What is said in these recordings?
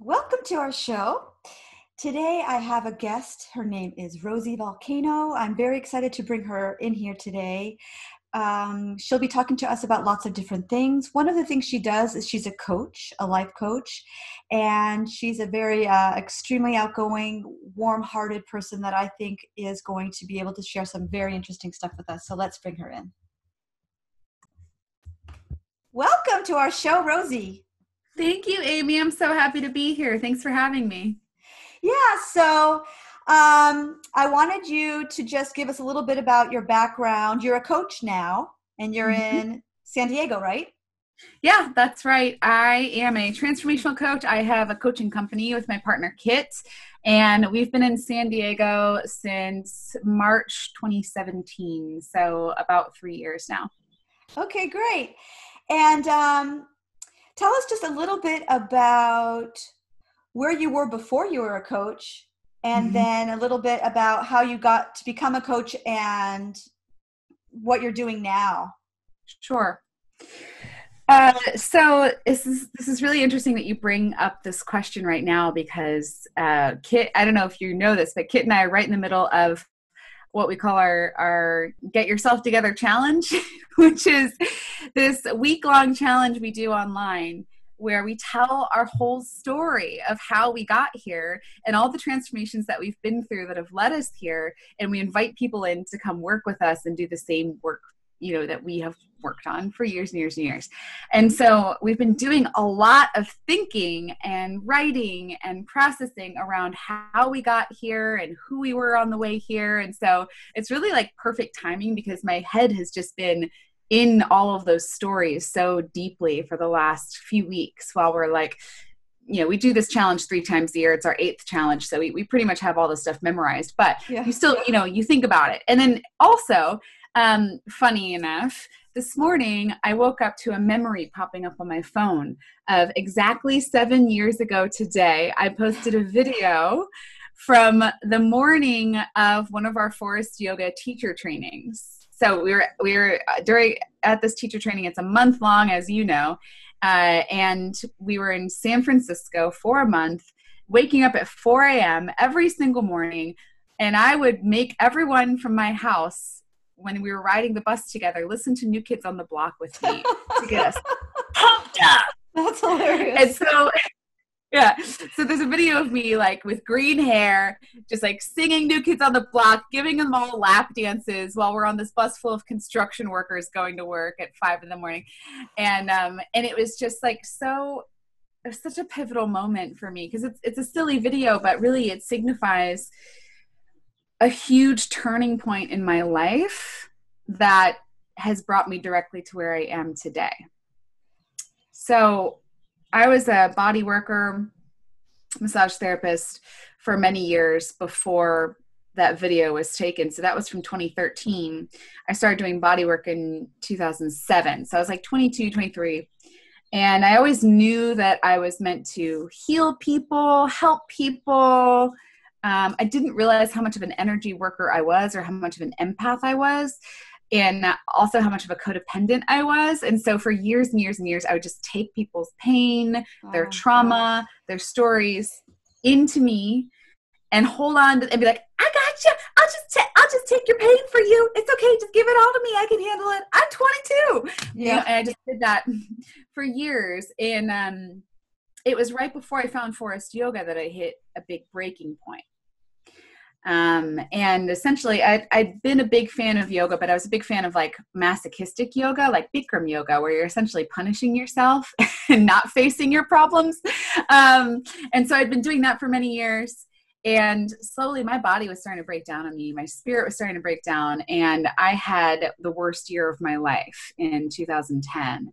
Welcome to our show. Today I have a guest. Her name is Rosie Volcano. I'm very excited to bring her in here today. Um, she'll be talking to us about lots of different things. One of the things she does is she's a coach, a life coach, and she's a very uh, extremely outgoing, warm-hearted person that I think is going to be able to share some very interesting stuff with us. So let's bring her in. Welcome to our show, Rosie. Thank you, Amy. I'm so happy to be here. Thanks for having me. Yeah, so um, I wanted you to just give us a little bit about your background. You're a coach now, and you're mm-hmm. in San Diego, right? Yeah, that's right. I am a transformational coach. I have a coaching company with my partner Kit, and we've been in San Diego since March 2017, so about three years now. Okay, great. And um, tell us just a little bit about where you were before you were a coach and mm-hmm. then a little bit about how you got to become a coach and what you're doing now sure uh, so this is this is really interesting that you bring up this question right now because uh, Kit, I don't know if you know this, but Kit and I are right in the middle of what we call our our get yourself together challenge which is this week long challenge we do online where we tell our whole story of how we got here and all the transformations that we've been through that have led us here. And we invite people in to come work with us and do the same work you know that we have worked on for years and years and years and so we've been doing a lot of thinking and writing and processing around how we got here and who we were on the way here and so it's really like perfect timing because my head has just been in all of those stories so deeply for the last few weeks while we're like you know, we do this challenge three times a year. It's our eighth challenge. So we, we pretty much have all the stuff memorized, but yeah. you still, you know, you think about it. And then also, um, funny enough, this morning I woke up to a memory popping up on my phone of exactly seven years ago today. I posted a video from the morning of one of our Forrest yoga teacher trainings. So we were we were uh, during at this teacher training. It's a month long, as you know, uh, and we were in San Francisco for a month, waking up at 4 a.m. every single morning, and I would make everyone from my house when we were riding the bus together, listen to New Kids on the Block with me to get us pumped up. That's hilarious. And so, yeah. So there's a video of me like with green hair, just like singing New Kids on the Block, giving them all lap dances while we're on this bus full of construction workers going to work at five in the morning, and um, and it was just like so. It was such a pivotal moment for me because it's it's a silly video, but really it signifies a huge turning point in my life that has brought me directly to where I am today. So, I was a body worker, massage therapist for many years before that video was taken. So that was from 2013. I started doing body work in 2007. So I was like 22, 23. And I always knew that I was meant to heal people, help people, um, I didn't realize how much of an energy worker I was or how much of an empath I was and also how much of a codependent I was. And so for years and years and years, I would just take people's pain, oh, their trauma, their stories into me and hold on to, and be like, I got you. I'll just ta- I'll just take your pain for you. It's okay. Just give it all to me. I can handle it. I'm 22. Yeah. You know, and I just did that for years. And um, it was right before I found Forrest yoga that I hit a big breaking point. Um, and essentially, I'd, I'd been a big fan of yoga, but I was a big fan of like masochistic yoga, like Bikram yoga, where you're essentially punishing yourself and not facing your problems. Um, and so I'd been doing that for many years. And slowly, my body was starting to break down on me. My spirit was starting to break down. And I had the worst year of my life in 2010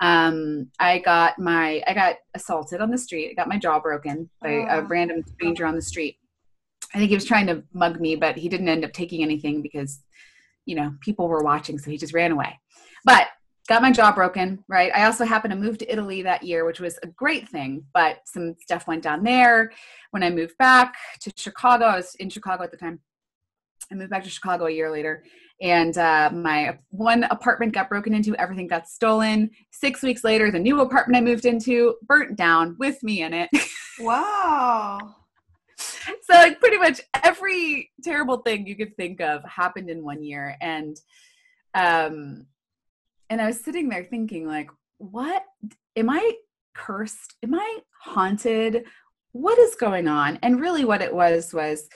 um, I got my I got assaulted on the street. I got my jaw broken by oh. a random stranger on the street. I think he was trying to mug me, but he didn't end up taking anything because, you know, people were watching, so he just ran away. But got my jaw broken, right? I also happened to move to Italy that year, which was a great thing, but some stuff went down there. When I moved back to Chicago, I was in Chicago at the time. I moved back to Chicago a year later, and uh, my one apartment got broken into, everything got stolen. Six weeks later, the new apartment I moved into burnt down with me in it. Wow. So like pretty much every terrible thing you could think of happened in one year. And um and I was sitting there thinking, like, what am I cursed? Am I haunted? What is going on? And really what it was was,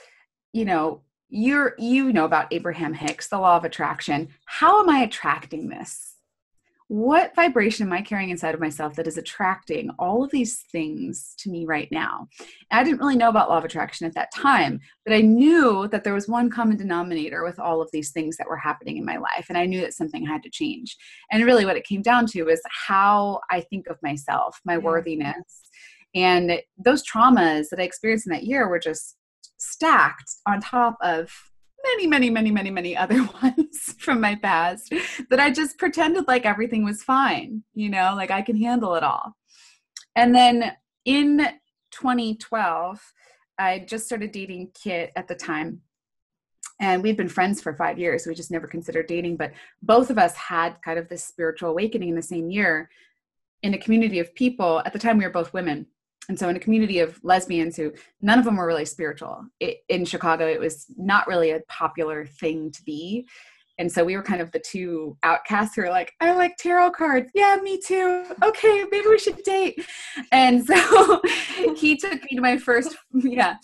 you know, you're you know about Abraham Hicks, the law of attraction. How am I attracting this? What vibration am I carrying inside of myself that is attracting all of these things to me right now? And I didn't really know about law of attraction at that time, but I knew that there was one common denominator with all of these things that were happening in my life. And I knew that something had to change. And really, what it came down to is how I think of myself, my worthiness. And those traumas that I experienced in that year were just stacked on top of many, many, many, many, many other ones from my past that I just pretended like everything was fine, you know, like I can handle it all. And then in 2012, I just started dating Kit at the time. And we'd been friends for five years. We just never considered dating. But both of us had kind of this spiritual awakening in the same year in a community of people. At the time, we were both women and so, in a community of lesbians who none of them were really spiritual it, in Chicago, it was not really a popular thing to be. And so we were kind of the two outcasts who were like, I like tarot cards. Yeah, me too. Okay, maybe we should date. And so he took me to my first, yeah,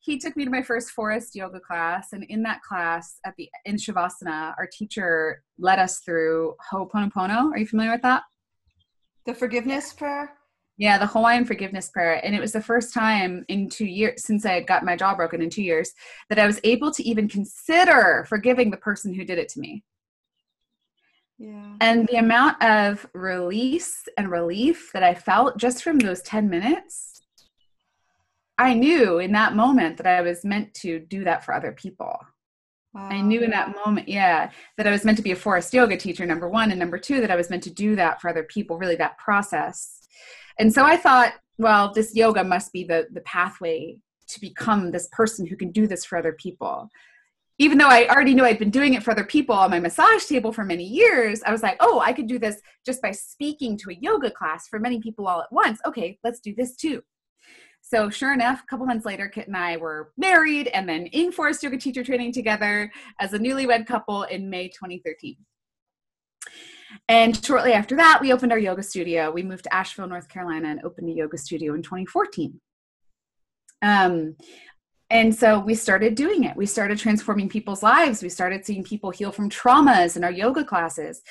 he took me to my first Forrest yoga class. And in that class, at the in Shavasana, our teacher led us through Ho'oponopono. Are you familiar with that? The forgiveness prayer? Yeah, the Hawaiian forgiveness prayer. And it was the first time in two years, since I had got my jaw broken in two years, that I was able to even consider forgiving the person who did it to me. Yeah. And the amount of release and relief that I felt just from those 10 minutes, I knew in that moment that I was meant to do that for other people. Wow. I knew in that moment, yeah, that I was meant to be a Forrest yoga teacher, number one. And number two, that I was meant to do that for other people, really that process and so I thought, well, this yoga must be the the pathway to become this person who can do this for other people. Even though I already knew I'd been doing it for other people on my massage table for many years, I was like, oh, I could do this just by speaking to a yoga class for many people all at once. Okay, let's do this too. So, sure enough, a couple months later, Kit and I were married and then in Forrest yoga teacher training together as a newlywed couple in May 2013. And shortly after that, we opened our yoga studio. We moved to Asheville, North Carolina, and opened a yoga studio in 2014. Um, and so we started doing it. We started transforming people's lives. We started seeing people heal from traumas in our yoga classes.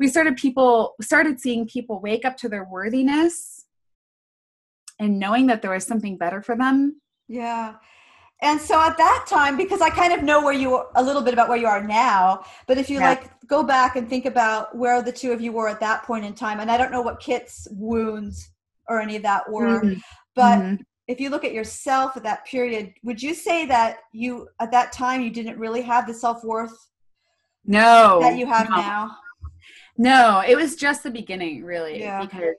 We started people started seeing people wake up to their worthiness and knowing that there was something better for them. Yeah. And so at that time, because I kind of know where you a little bit about where you are now, but if you yeah. like go back and think about where the two of you were at that point in time, and I don't know what Kit's wounds or any of that were, mm-hmm. but mm-hmm. if you look at yourself at that period, would you say that you at that time you didn't really have the self worth? No, that you have no. now. No, it was just the beginning, really, yeah. because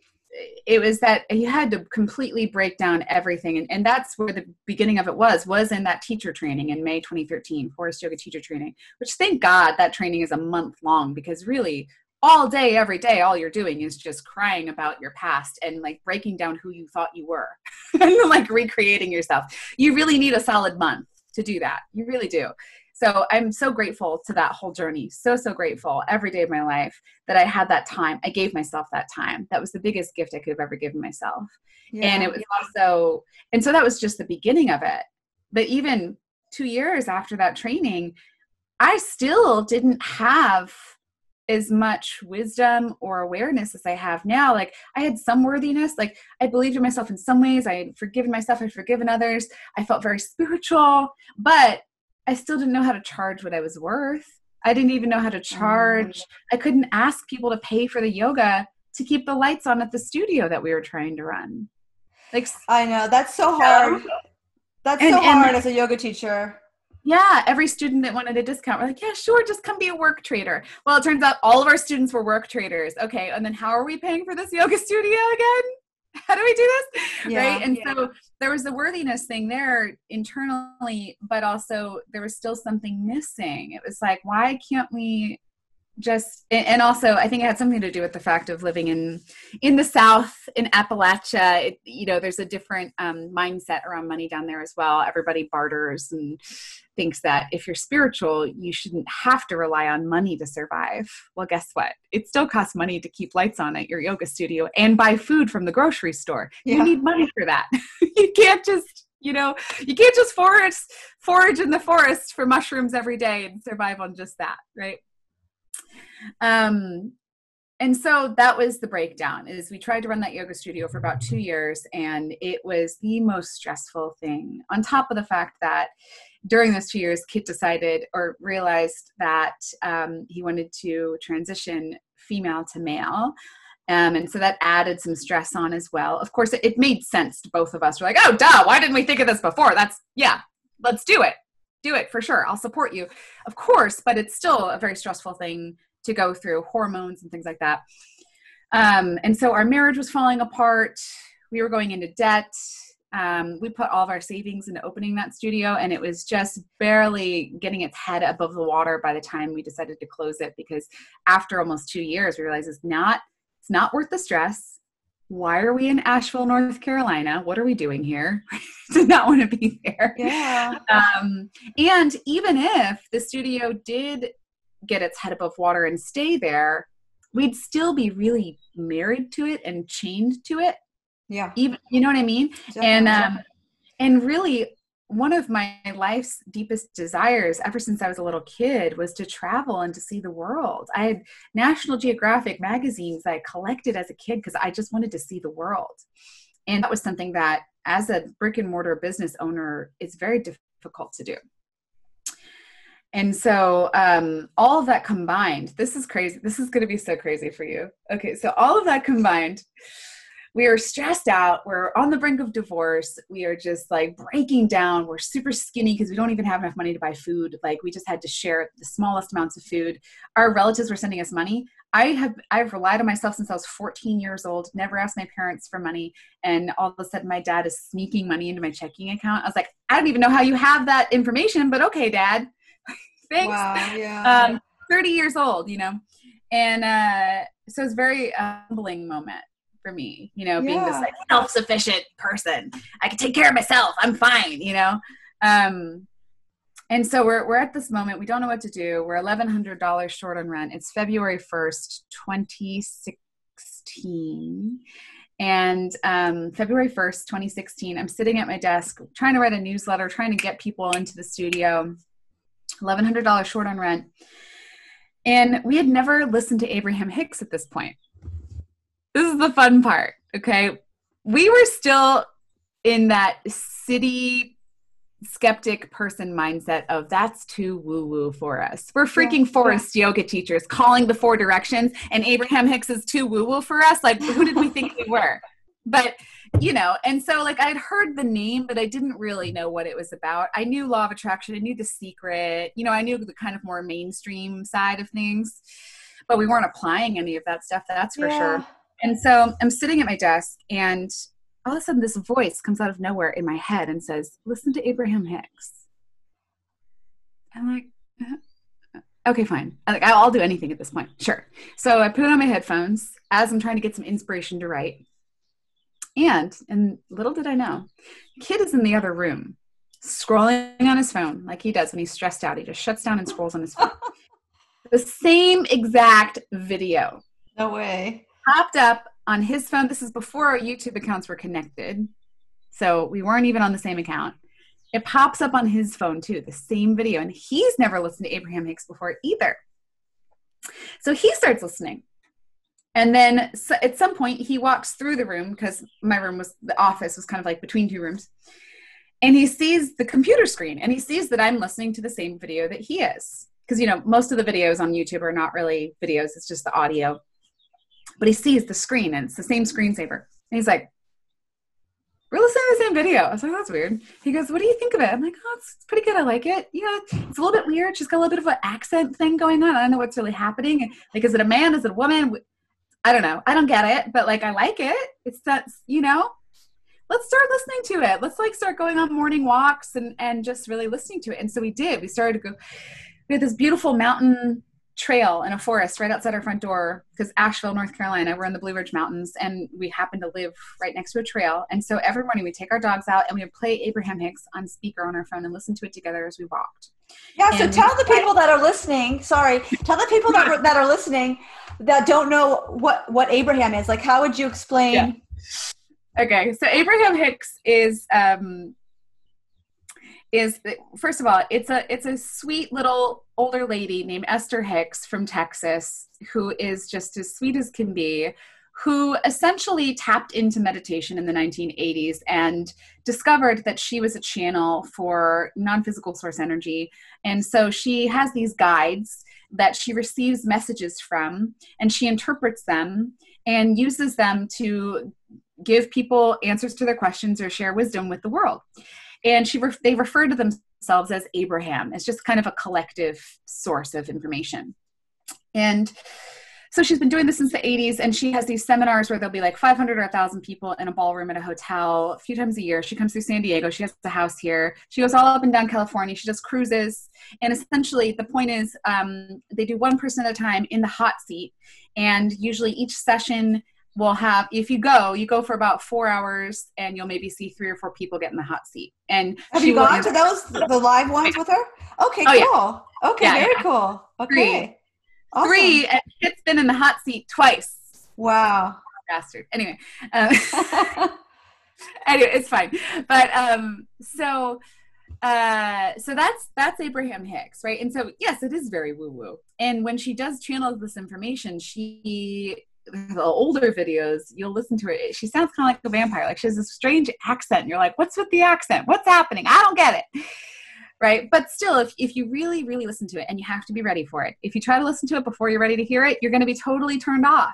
it was that he had to completely break down everything. And, and that's where the beginning of it was was in that teacher training in may 2013 Forrest yoga teacher training which thank god that training is a month long because really all day every day all you're doing is just crying about your past and like breaking down who you thought you were and like recreating yourself. You really need a solid month to do that. You really do so I'm so grateful to that whole journey. So, so grateful every day of my life that I had that time. I gave myself that time. That was the biggest gift I could have ever given myself. Yeah. And it was also, and so that was just the beginning of it. But even two years after that training, I still didn't have as much wisdom or awareness as I have now. Like I had some worthiness, like I believed in myself in some ways. I had forgiven myself, I'd forgiven others. I felt very spiritual, but I still didn't know how to charge what I was worth. I didn't even know how to charge. Mm. I couldn't ask people to pay for the yoga to keep the lights on at the studio that we were trying to run. Like I know that's so hard. That's and, so hard and, as a yoga teacher. Yeah, every student that wanted a discount, we're like, yeah, sure, just come be a work trader. Well, it turns out all of our students were work traders. Okay, and then how are we paying for this yoga studio again? how do we do this? Yeah, right and yeah. so there was the worthiness thing there internally but also there was still something missing. It was like why can't we just and also i think it had something to do with the fact of living in in the south in appalachia. It, you know there's a different um, mindset around money down there as well. Everybody barters and thinks that if you're spiritual you shouldn't have to rely on money to survive. Well guess what? It still costs money to keep lights on at your yoga studio and buy food from the grocery store. Yeah. you need money for that. You can't just you know you can't just forage forage in the forest for mushrooms every day and survive on just that right um, and so that was the breakdown is we tried to run that yoga studio for about two years and it was the most stressful thing on top of the fact that during those two years kit decided or realized that um, he wanted to transition female to male um, and so that added some stress on as well. Of course, it, it, made sense to both of us. We're like, oh, duh, why didn't we think of this before? That's, yeah, let's do it. Do it for sure. I'll support you. Of course, but it's still a very stressful thing to go through hormones and things like that. Um, and so our marriage was falling apart. We were going into debt. Um, we put all of our savings into opening that studio, and it was just barely getting its head above the water by the time we decided to close it. Because after almost two years, we realized it's not it's not worth the stress. Why are we in Asheville, North Carolina? What are we doing here? Did not want to be there. Yeah. Um, and even if the studio did get its head above water and stay there, we'd still be really married to it and chained to it. Yeah. Even you know what I mean? Definitely. And um and really one of my life's deepest desires ever since I was a little kid was to travel and to see the world. I had National Geographic magazines I collected as a kid because I just wanted to see the world. And that was something that as a brick and mortar business owner, it's very difficult to do and so um, all of that combined this is crazy this is going to be so crazy for you okay so all of that combined we are stressed out. We're on the brink of divorce. We are just like breaking down. We're super skinny because we don't even have enough money to buy food. Like we just had to share the smallest amounts of food. Our relatives were sending us money. I have i've relied on myself since i was 14 years old never asked my parents for money and all of a sudden my dad is sneaking money into my checking account. I was like i don't even know how you have that information but okay dad. Thanks. Wow, yeah. Um, 30 years old, you know? And uh, so it's very humbling moment for me, you know, being yeah. this like self-sufficient person. I can take care of myself. I'm fine, you know? Um, and so we're, we're at this moment. We don't know what to do. We're $1,100 short on rent. It's February 1st, 2016. And um, February 1st, 2016, I'm sitting at my desk trying to write a newsletter, trying to get people into the studio. $1,100 short on rent. And we had never listened to Abraham Hicks at this point. This is the fun part, okay? We were still in that city skeptic person mindset of that's too woo woo for us. We're freaking yeah, Forrest yeah. yoga teachers calling the four directions, and Abraham Hicks is too woo woo for us. Like, who did we think we were? But you know, and so like I'd heard the name, but I didn't really know what it was about. I knew Law of Attraction, I knew The Secret, you know, I knew the kind of more mainstream side of things, but we weren't applying any of that stuff, that's for yeah. sure. And so I'm sitting at my desk and all of a sudden this voice comes out of nowhere in my head and says, Listen to Abraham Hicks. I'm like, uh, okay, fine. Like, I'll do anything at this point. Sure. So I put it on my headphones as I'm trying to get some inspiration to write. And, and little did I know, Kit is in the other room, scrolling on his phone like he does when he's stressed out. He just shuts down and scrolls on his phone. the same exact video. No way. Popped up on his phone. This is before our YouTube accounts were connected. So we weren't even on the same account. It pops up on his phone too, the same video. And he's never listened to Abraham Hicks before either. So he starts listening. And then so at some point, he walks through the room because my room was the office was kind of like between two rooms. And he sees the computer screen and he sees that I'm listening to the same video that he is. Because, you know, most of the videos on YouTube are not really videos, it's just the audio. But he sees the screen and it's the same screensaver. And he's like, we're listening to the same video. I was like, that's weird. He goes, what do you think of it? I'm like, oh, it's, pretty good. I like it. Yeah, it's a little bit weird. She's got a little bit of an accent thing going on. I don't know what's really happening. Like, is it a man? Is it a woman? I don't know. I don't get it, but like I like it. It's that, you know, let's start listening to it. Let's like start going on morning walks and and just really listening to it. And so we did. We started to go we had this beautiful mountain trail in a forest right outside our front door because Asheville, North Carolina, we're in the Blue Ridge Mountains and we happen to live right next to a trail. And so every morning we take our dogs out and we would play Abraham Hicks on speaker on our phone and listen to it together as we walked. Yeah, and so tell the people that are listening, sorry, tell the people that, are, that are listening that don't know what, what Abraham is. Like, how would you explain? Yeah. Okay, so Abraham Hicks is um, is first of all it's a it's a sweet little older lady named esther hicks from texas who is just as sweet as can be who essentially tapped into meditation in the 1980s and discovered that she was a channel for non-physical source energy. And so she has these guides that she receives messages from and she interprets them and uses them to give people answers to their questions or share wisdom with the world and she ref- they refer to themselves as Abraham. It's just kind of a collective source of information. And so she's been doing this since the 80s and she has these seminars where there'll be like 500 or 1000 people in a ballroom at a hotel a few times a year. She comes through san diego. She has a house here. She goes all up and down california. She does cruises. And essentially the point is um, they do one person at a time in the hot seat. And usually each session will have if you go you go for about four hours and you'll maybe see three or four people get in the hot seat. And have you gone to those the live ones with her? Okay oh, cool. Yeah. okay yeah, very yeah. cool. Okay. Three, awesome. three and it's been in the hot seat twice. Wow. Bastard. Anyway um, anyway it's fine. But um so uh so that's that's abraham hicks right? And so yes it is very woo woo and when she does channel this information she the older videos, you'll listen to her. She sounds kind of like a vampire. Like she has this strange accent. You're like, what's with the accent? What's happening? I don't get it. Right. But still, if, if you really, really listen to it, and you have to be ready for it, if you try to listen to it before you're ready to hear it, you're going to be totally turned off.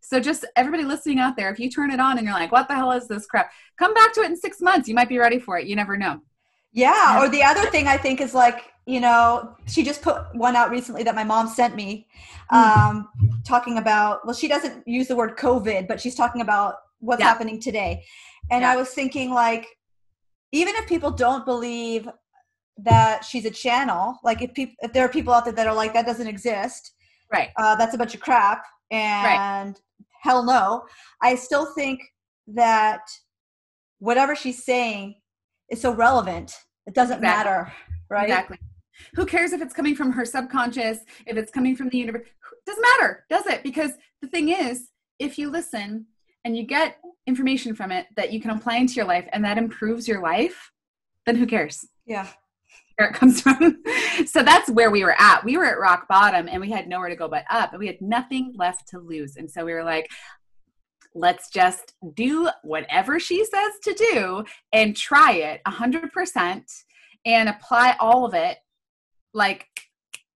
So just everybody listening out there, if you turn it on and you're like, what the hell is this crap? Come back to it in six months. You might be ready for it. You never know. Yeah. Or the other thing I think is like, you know, she just put one out recently that my mom sent me, hmm. um, mm. talking about, well, she doesn't use the word COVID, but she's talking about what's yeah. happening today. And yeah. I was thinking, like, even if people don't believe that she's a channel, like if people, if there are people out there that are like, that doesn't exist, right? Uh, that's a bunch of crap, and right. hell no. I still think that whatever she's saying is so relevant. It doesn't exactly. matter, right? Exactly. Who cares if it's coming from her subconscious, if it's coming from the universe? Doesn't matter, does it? Because the thing is, if you listen and you get information from it that you can apply into your life and that improves your life, then who cares? Yeah. Where it comes from. so that's where we were at. We were at rock bottom and we had nowhere to go but up and we had nothing left to lose. And so we were like, let's just do whatever she says to do and try it 100% and apply all of it like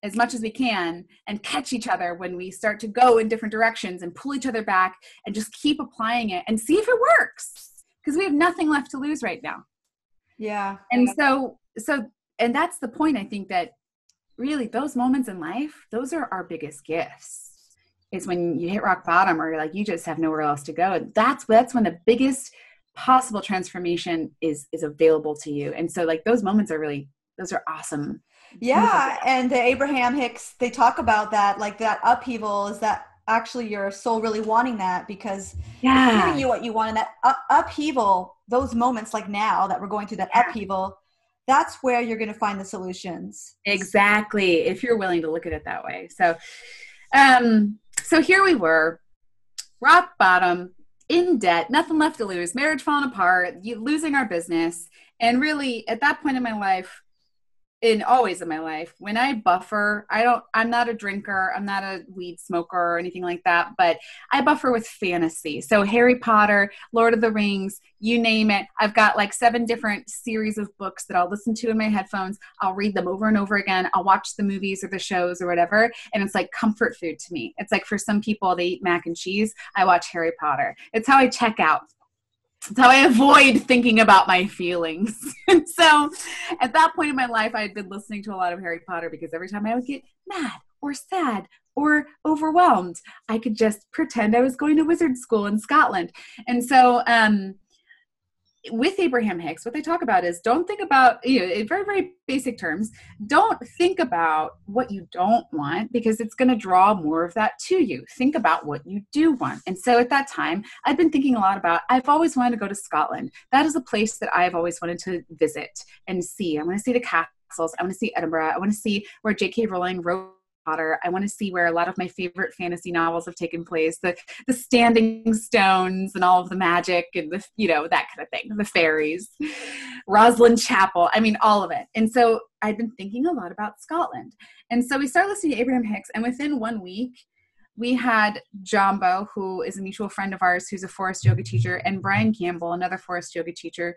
as much as we can and catch each other when we start to go in different directions and pull each other back and just keep applying it and see if it works. Because we have nothing left to lose right now. Yeah. And so so and that's the point i think that really those moments in life those are our biggest gifts is when you hit rock bottom or like you just have nowhere else to go. And that's that's when the biggest possible transformation is is available to you. And so like those moments are really those are awesome. Yeah and the abraham hicks they talk about that like that upheaval is that actually your soul really wanting that because yeah. giving you what you want. And that up- upheaval those moments like now that we're going through that yeah. upheaval that's where you're going to find the solutions. Exactly if you're willing to look at it that way. So um so here we were rock bottom in debt nothing left to lose marriage falling apart losing our business. And really at that point in my life in always in my life. When i buffer i don't i'm not a drinker i'm not a weed smoker or anything like that but i buffer with fantasy. So harry potter lord of the rings you name it. I've got like seven different series of books that i'll listen to in my headphones. I'll read them over and over again. I'll watch the movies or the shows or whatever and it's like comfort food to me. It's like for some people they eat mac and cheese. I watch harry potter. It's how i check out it's how I avoid thinking about my feelings. and so at that point in my life, I had been listening to a lot of Harry Potter because every time I would get mad or sad or overwhelmed, I could just pretend I was going to wizard school in Scotland. And so, um, with Abraham Hicks, what they talk about is don't think about, you know, in very, very basic terms, don't think about what you don't want because it's going to draw more of that to you. Think about what you do want. And so at that time, I've been thinking a lot about, I've always wanted to go to Scotland. That is a place that I've always wanted to visit and see. I want to see the castles. I want to see Edinburgh. I want to see where J.K. Rowling wrote Potter. I want to see where a lot of my favorite fantasy novels have taken place, the the standing stones and all of the magic and the you know that kind of thing, the fairies, Rosslyn Chapel. I mean, all of it. And so I've been thinking a lot about Scotland. And so we started listening to Abraham Hicks, and within one week, we had Jumbo, who is a mutual friend of ours, who's a Forrest yoga teacher, and Brian Campbell, another Forrest yoga teacher,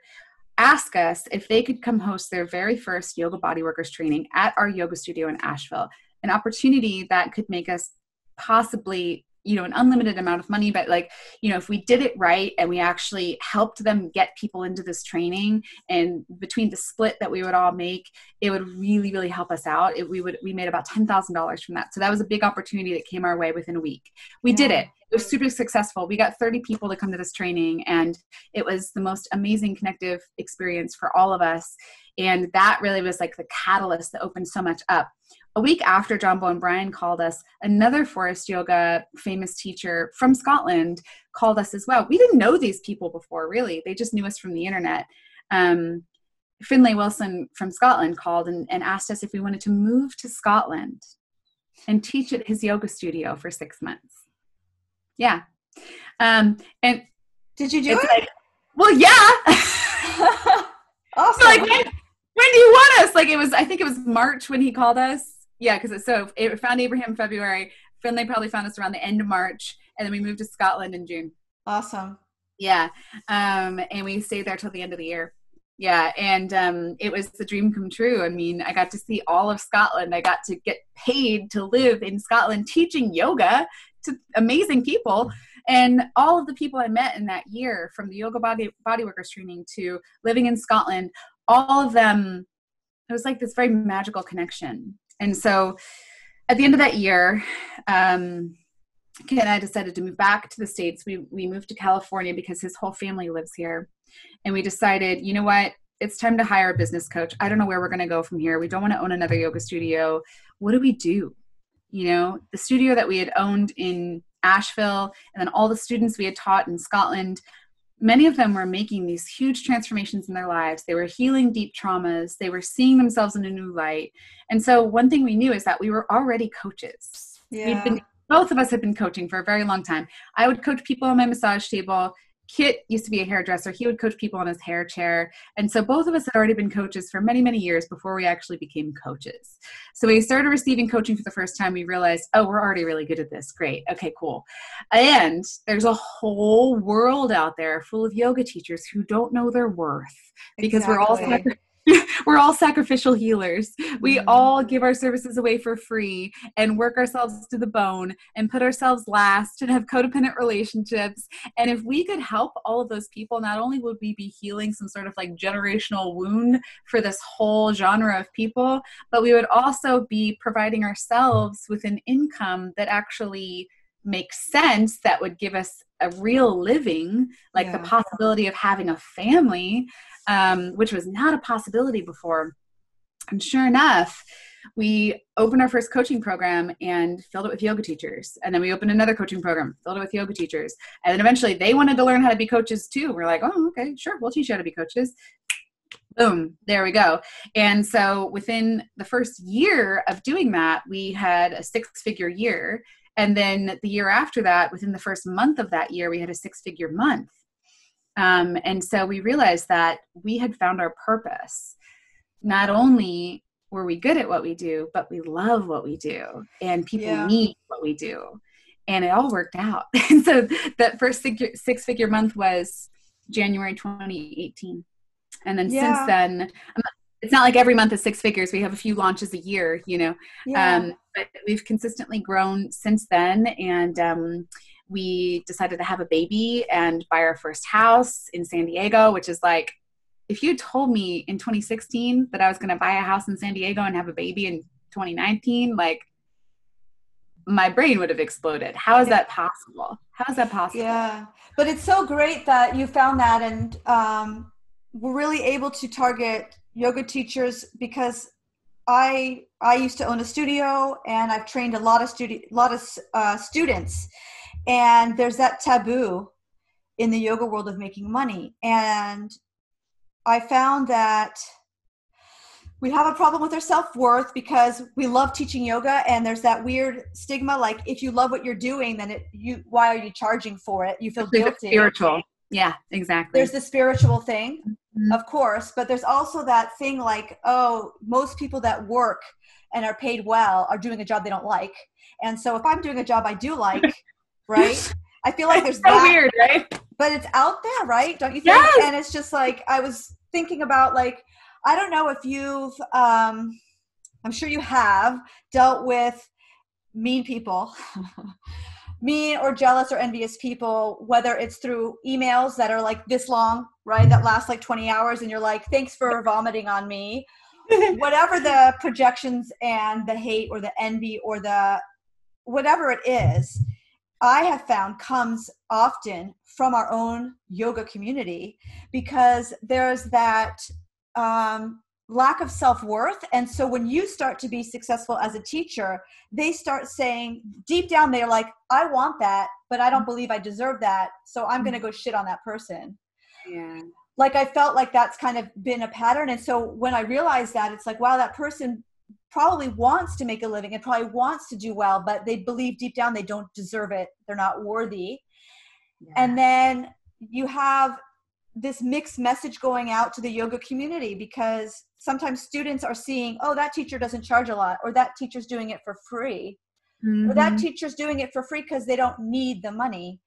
ask us if they could come host their very first yoga body workers training at our yoga studio in Asheville an opportunity that could make us possibly you know an unlimited amount of money. But like you know if we did it right and we actually helped them get people into this training and between the split that we would all make it would really really help us out. It, we would we made about $10000 from that. So that was a big opportunity that came our way within a week. We yeah. did it. It was super successful. We got 30 people to come to this training and it was the most amazing connective experience for all of us. And that really was like the catalyst that opened so much up a week after Jumbo and Brian called us, another Forrest yoga famous teacher from Scotland called us as well. We didn't know these people before, really. They just knew us from the internet. Um, Finlay Wilson from Scotland called and, and asked us if we wanted to move to Scotland and teach at his yoga studio for six months. Yeah. Um, and did you do it? Like, well, yeah. awesome. like, when, when do you want us? Like, it was, I think it was March when he called us yeah, because so it found Abraham February. Finlay probably found us around the end of March, and then we moved to Scotland in June. Awesome. Yeah, um, and we stayed there till the end of the year. Yeah, and um, it was the dream come true. I mean, I got to see all of Scotland. I got to get paid to live in Scotland teaching yoga to amazing people. And all of the people I met in that year, from the yoga body bodyworkers training to living in Scotland, all of them, it was like this very magical connection. And so at the end of that year, um, Ken and I decided to move back to the States. We, we moved to California because his whole family lives here. And we decided, you know what? It's time to hire a business coach. I don't know where we're going to go from here. We don't want to own another yoga studio. What do we do? You know, the studio that we had owned in Asheville and then all the students we had taught in Scotland many of them were making these huge transformations in their lives. They were healing deep traumas. They were seeing themselves in a new light. And so one thing we knew is that we were already coaches. Yeah. We'd been both of us had been coaching for a very long time. I would coach people on my massage table. Kit used to be a hairdresser. He would coach people on his hair chair. And so both of us had already been coaches for many, many years before we actually became coaches. So we started receiving coaching for the first time. We realized, oh, we're already really good at this. Great. Okay, cool. And there's a whole world out there full of yoga teachers who don't know their worth because exactly. we're all we're all sacrificial healers. We mm-hmm. all give our services away for free and work ourselves to the bone and put ourselves last and have codependent relationships. And if we could help all of those people, not only would we be healing some sort of like generational wound for this whole genre of people, but we would also be providing ourselves with an income that actually makes sense that would give us a real living like yeah. the possibility of having a family um, which was not a possibility before. And sure enough, we opened our first coaching program and filled it with yoga teachers. And then we opened another coaching program, filled it with yoga teachers. And then eventually they wanted to learn how to be coaches too. We're like, oh, okay, sure, we'll teach you how to be coaches. Boom, there we go. And so within the first year of doing that, we had a six figure year. And then the year after that, within the first month of that year, we had a six figure month. Um, and so we realized that we had found our purpose. Not only were we good at what we do, but we love what we do, and people yeah. need what we do. And it all worked out. and so that first six figure month was January 2018. And then yeah. since then, it's not like every month is six figures. We have a few launches a year, you know. Yeah. Um, but we've consistently grown since then. And um, we decided to have a baby and buy our first house in San Diego, which is like, if you told me in 2016 that I was going to buy a house in San Diego and have a baby in 2019, like my brain would have exploded. How is that possible? How is that possible? Yeah, but it's so great that you found that, and um, were really able to target yoga teachers because I I used to own a studio and I've trained a lot of studi- lot of uh, students, and there's that taboo in the yoga world of making money, and I found that we have a problem with our self-worth because we love teaching yoga and there's that weird stigma like if you love what you're doing then it you why are you charging for it? You feel guilty. spiritual. Yeah exactly. There's the spiritual thing mm-hmm. of course but there's also that thing like oh most people that work and are paid well are doing a job they don't like. And so if i'm doing a job i do like right i feel like there's so that. weird right? But it's out there right? Don't you think? Yes. and it's just like i was thinking about like I don't know if you've, um, I'm sure you have dealt with mean people, mean or jealous or envious people, whether it's through emails that are like this long, right? That last like 20 hours, and you're like, thanks for vomiting on me. whatever the projections and the hate or the envy or the whatever it is, I have found comes often from our own yoga community because there's that um, lack of self-worth. And so when you start to be successful as a teacher they start saying deep down they're like i want that but i don't believe i deserve that so i'm going to go shit on that person. Yeah. Like i felt like that's kind of been a pattern. And so when i realized that it's like wow that person probably wants to make a living and probably wants to do well but they believe deep down they don't deserve it. They're not worthy. Yeah. and then you have this mixed message going out to the yoga community because sometimes students are seeing oh that teacher doesn't charge a lot or that teacher's doing it for free mm-hmm. or that mm-hmm. teacher's doing it for free because they don't need the money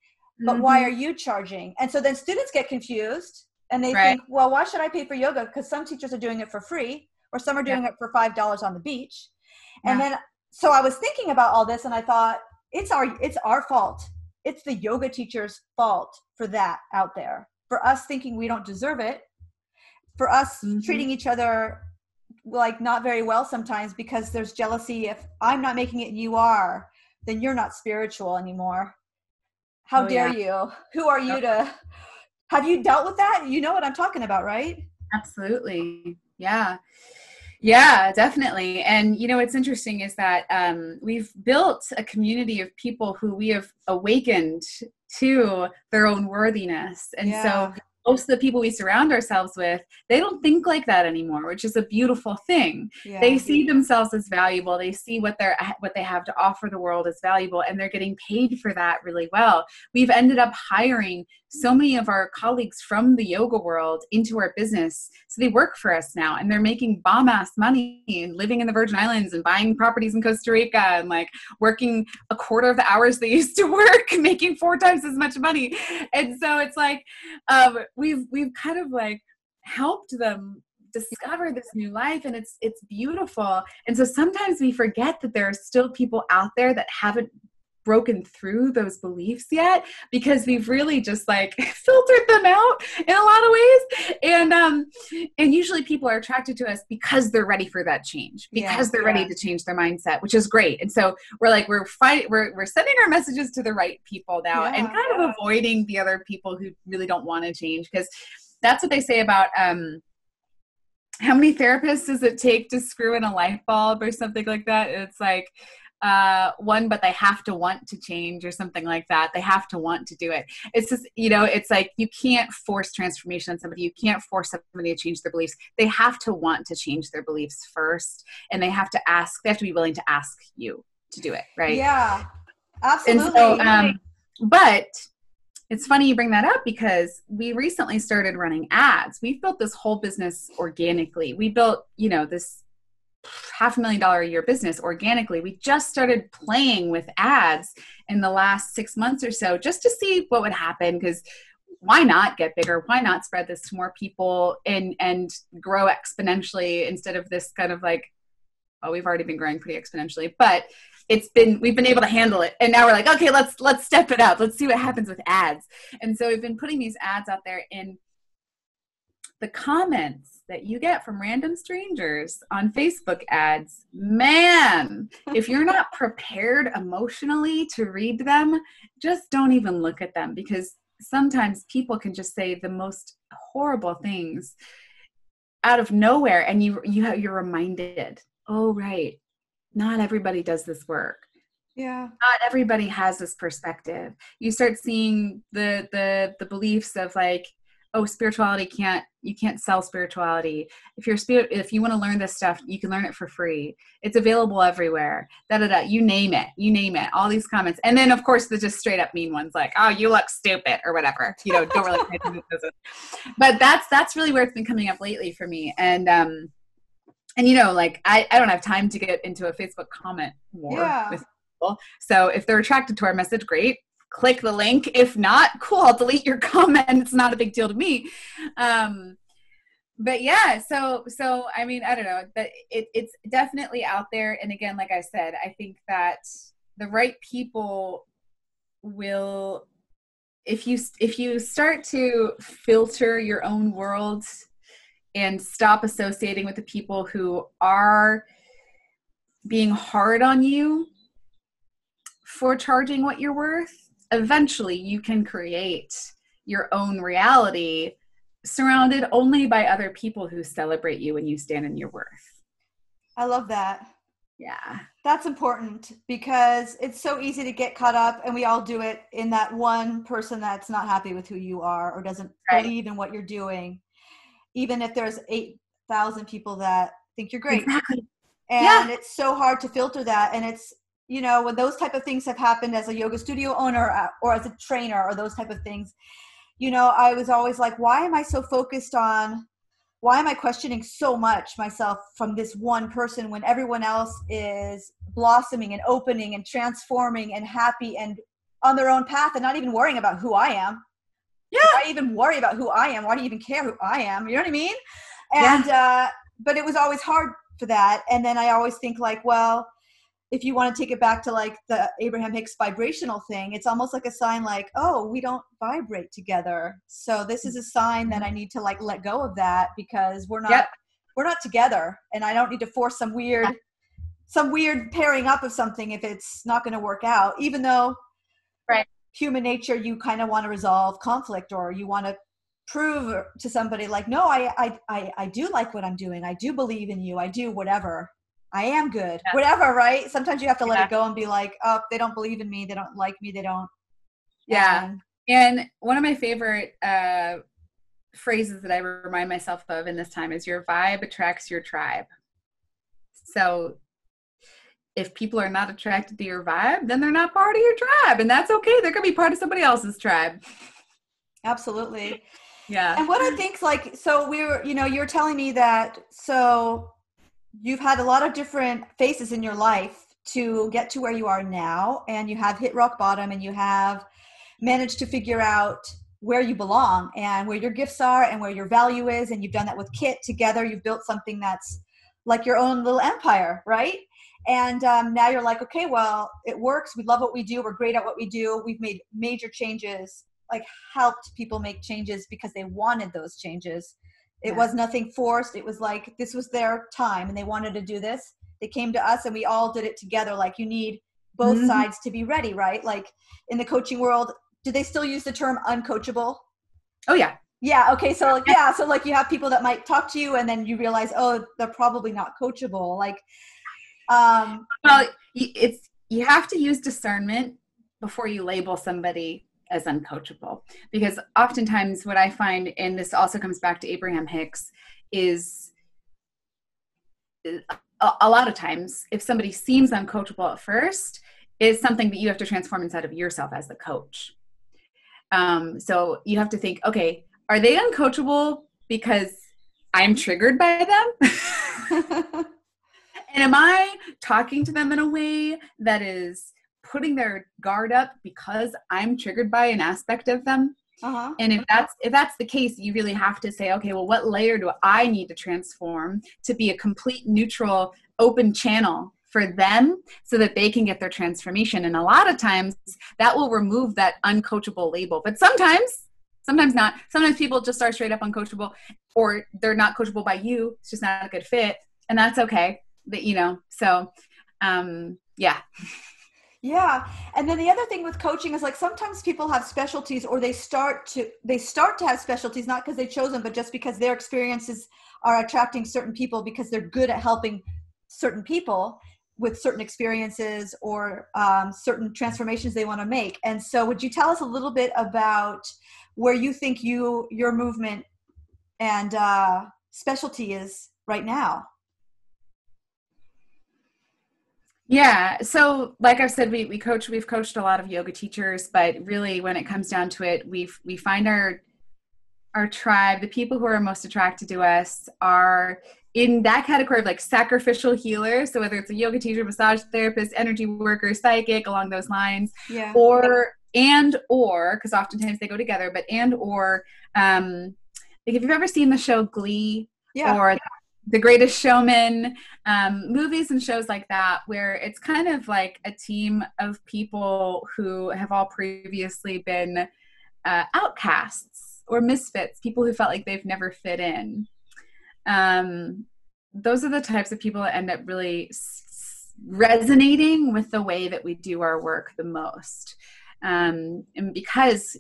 but mm-hmm. why are you charging and so then students get confused and they right. think well why should i pay for yoga because some teachers are doing it for free or some are doing yeah. it for five dollars on the beach and then so i was thinking about all this and i thought it's our it's our fault it's the yoga teacher's fault for that out there for us thinking we don't deserve it for us mm-hmm. treating each other like not very well sometimes because there's jealousy. If i'm not making it you are then you're not spiritual anymore. How oh, dare yeah. you? Who are you to have you dealt with that? You know what i'm talking about right? Absolutely. Yeah. Yeah definitely. And you know what's interesting is that um, we've built a community of people who we have awakened to their own worthiness. And yeah. so most of the people we surround ourselves with they don't think like that anymore which is a beautiful thing yeah. they see themselves as valuable they see what they're what they have to offer the world as valuable and they're getting paid for that really well we've ended up hiring so many of our colleagues from the yoga world into our business. So they work for us now and they're making bomb ass money and living in the virgin islands and buying properties in costa rica and like working a quarter of the hours they used to work making four times as much money. And so it's like um, we've we've kind of like helped them discover this new life and it's it's beautiful. And so sometimes we forget that there are still people out there that haven't broken through those beliefs yet because we've really just like filtered them out in a lot of ways. And um and usually people are attracted to us because they're ready for that change because yeah, they're yeah. ready to change their mindset which is great. And so we're like we're fight we're, we're sending our messages to the right people now yeah, and kind of avoiding the other people who really don't want to change because that's what they say about um how many therapists does it take to screw in a light bulb or something like that? It's like uh, one, but they have to want to change or something like that. They have to want to do it. It's just, you know, it's like you can't force transformation on somebody. You can't force somebody to change their beliefs. They have to want to change their beliefs first, and they have to ask, they have to be willing to ask you to do it, right? Yeah, absolutely. And so, um, but it's funny you bring that up because we recently started running ads. We've built this whole business organically. We built, you know, this half a million dollar a year business organically. We just started playing with ads in the last six months or so just to see what would happen because why not get bigger? Why not spread this to more people and and grow exponentially instead of this kind of like well, we've already been growing pretty exponentially, but it's been we've been able to handle it and now we're like okay let's let's step it up let's see what happens with ads and so we've been putting these ads out there in the comments that you get from random strangers on Facebook ads, man, if you're not prepared emotionally to read them, just don't even look at them because sometimes people can just say the most horrible things out of nowhere and you you have, you're reminded oh right not everybody does this work. Yeah. Not everybody has this perspective. You start seeing the the the beliefs of like oh spirituality can't you can't sell spirituality. If you're spirit if you want to learn this stuff you can learn it for free. It's available everywhere. Da da da you name it you name it all these comments. And then of course the just straight up mean ones like oh you look stupid or whatever. You know don't really but that's that's really where it's been coming up lately for me. And um and you know like i i don't have time to get into a facebook comment war yeah. with people. So if they're attracted to our message great click the link. If not, cool, I'll delete your comment. It's not a big deal to me. Um, but yeah, so so I mean, I don't know But it, it's definitely out there. And again, like I said, I think that the right people will if you if you start to filter your own world and stop associating with the people who are being hard on you for charging what you're worth eventually you can create your own reality surrounded only by other people who celebrate you and you stand in your worth. I love that. Yeah. That's important because it's so easy to get caught up and we all do it in that one person that's not happy with who you are or doesn't right. believe in what you're doing. Even if there's 8,000 people that think you're great. Exactly. And yeah. it's so hard to filter that and it's you know when those type of things have happened as a yoga studio owner uh, or as a trainer or those type of things you know i was always like why am i so focused on why am i questioning so much myself from this one person when everyone else is blossoming and opening and transforming and happy and on their own path and not even worrying about who i am? Yeah. Why even worry about who i am? Why do you even care who i am? You know what i mean? And yeah. uh but it was always hard for that. And then i always think like well if you want to take it back to like the Abraham Hicks vibrational thing, it's almost like a sign like, oh, we don't vibrate together. So this is a sign that I mm-hmm. need to like let go of that because we're not yep. we're not together and I don't need to force some weird some weird pairing up of something if it's not going to work out even though right. human nature you kind of want to resolve conflict or you want to prove to somebody like no I, I i i do like what i'm doing. I do believe in you. I do whatever I am good. Yeah. Whatever, right? Sometimes you have to let yeah. it go and be like, oh, they don't believe in me. They don't like me. They don't. Yeah. And, and one of my favorite uh, phrases that I remind myself of in this time is your vibe attracts your tribe. So if people are not attracted to your vibe, then they're not part of your tribe. And that's okay. They're going to be part of somebody else's tribe. Absolutely. Yeah. And what I think, like, so we were, you know, you were telling me that, so you've had a lot of different phases in your life to get to where you are now and you have hit rock bottom and you have managed to figure out where you belong and where your gifts are and where your value is and you've done that with Kit together. You've built something that's like your own little empire right? And um, now you're like okay well it works. We love what we do. We're great at what we do. We've made major changes like helped people make changes because they wanted those changes it yeah. was nothing forced. It was like this was their time and they wanted to do this. They came to us and we all did it together. Like you need both mm-hmm. sides to be ready, right? Like in the coaching world, do they still use the term uncoachable? Oh yeah. Yeah. Okay. So like, yeah. So like you have people that might talk to you and then you realize, oh, they're probably not coachable. Like, um, well, it's, you have to use discernment before you label somebody as uncoachable. Because oftentimes what i find and this also comes back to abraham hicks is a, a lot of times if somebody seems uncoachable at first is something that you have to transform inside of yourself as the coach. Um, so you have to think okay are they uncoachable because i'm triggered by them? And am i talking to them in a way that is putting their guard up because I'm triggered by an aspect of them. Uh-huh. And if that's if that's the case, you really have to say, okay, well, what layer do I need to transform to be a complete neutral, open channel for them so that they can get their transformation? And a lot of times that will remove that uncoachable label. But sometimes, sometimes not. Sometimes people just are straight up uncoachable or they're not coachable by you. It's just not a good fit. And that's okay. But you know, so um yeah. Yeah. And then the other thing with coaching is like sometimes people have specialties or they start to they start to have specialties not because they chose them but just because their experiences are attracting certain people because they're good at helping certain people with certain experiences or um, certain transformations they want to make. And so would you tell us a little bit about where you think you your movement and uh, specialty is right now? Yeah. So like I've said, we, we coach, we've coached a lot of yoga teachers, but really when it comes down to it, we've, we find our, our tribe, the people who are most attracted to us are in that category of like sacrificial healers. So whether it's a yoga teacher, massage therapist, energy worker, psychic, along those lines, yeah. or, and, or, cause oftentimes they go together, but and, or, um, like if you've ever seen the show Glee yeah. or the Greatest Showman, um, movies and shows like that, where it's kind of like a team of people who have all previously been uh, outcasts or misfits, people who felt like they've never fit in. Um, those are the types of people that end up really s- resonating with the way that we do our work the most. Um, and because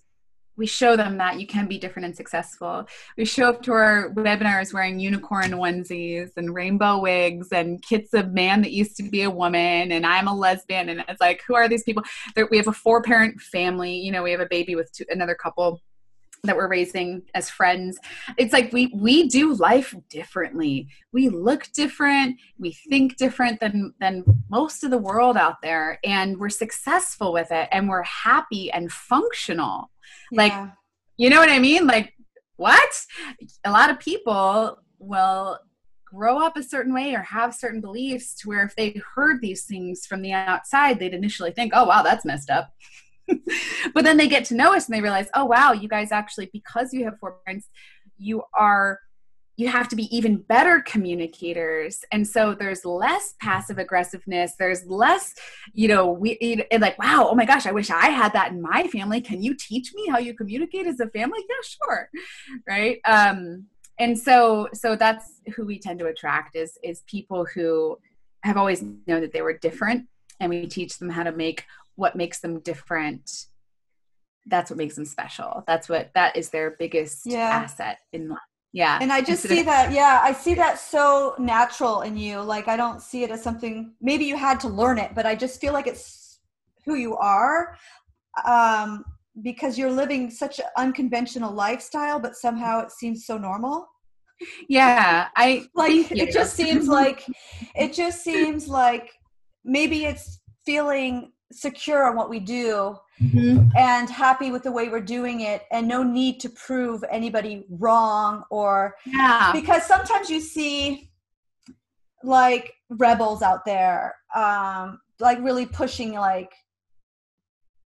we show them that you can be different and successful. We show up to our webinars wearing unicorn onesies and rainbow wigs and Kit's of man that used to be a woman and I'm a lesbian and it's like who are these people? we have a four parent family. You know, we have a baby with two, another couple that we're raising as friends. It's like we we do life differently. We look different. We think different than than most of the world out there. And we're successful with it. And we're happy and functional. Like, you know what I mean? Like, what? A lot of people will grow up a certain way or have certain beliefs to where if they heard these things from the outside, they'd initially think, oh, wow, that's messed up. but then they get to know us and they realize, oh, wow, you guys actually, because you have four parents, you are you have to be even better communicators. And so there's less passive aggressiveness. There's less you know we like wow oh my gosh i wish i had that in my family. Can you teach me how you communicate as a family? Yeah sure. Right? Um and so so that's who we tend to attract is is people who have always known that they were different and we teach them how to make what makes them different that's what makes them special. That's what that is their biggest yeah. asset in life. Yeah and i just see that. yeah i see that so natural in you. Like i don't see it as something maybe you had to learn it but i just feel like it's who you are um because you're living such an unconventional lifestyle but somehow it seems so normal. Yeah i like it just seems like it just seems like maybe it's feeling secure on what we do mm-hmm. and happy with the way we're doing it and no need to prove anybody wrong or yeah because sometimes you see like rebels out there um like really pushing like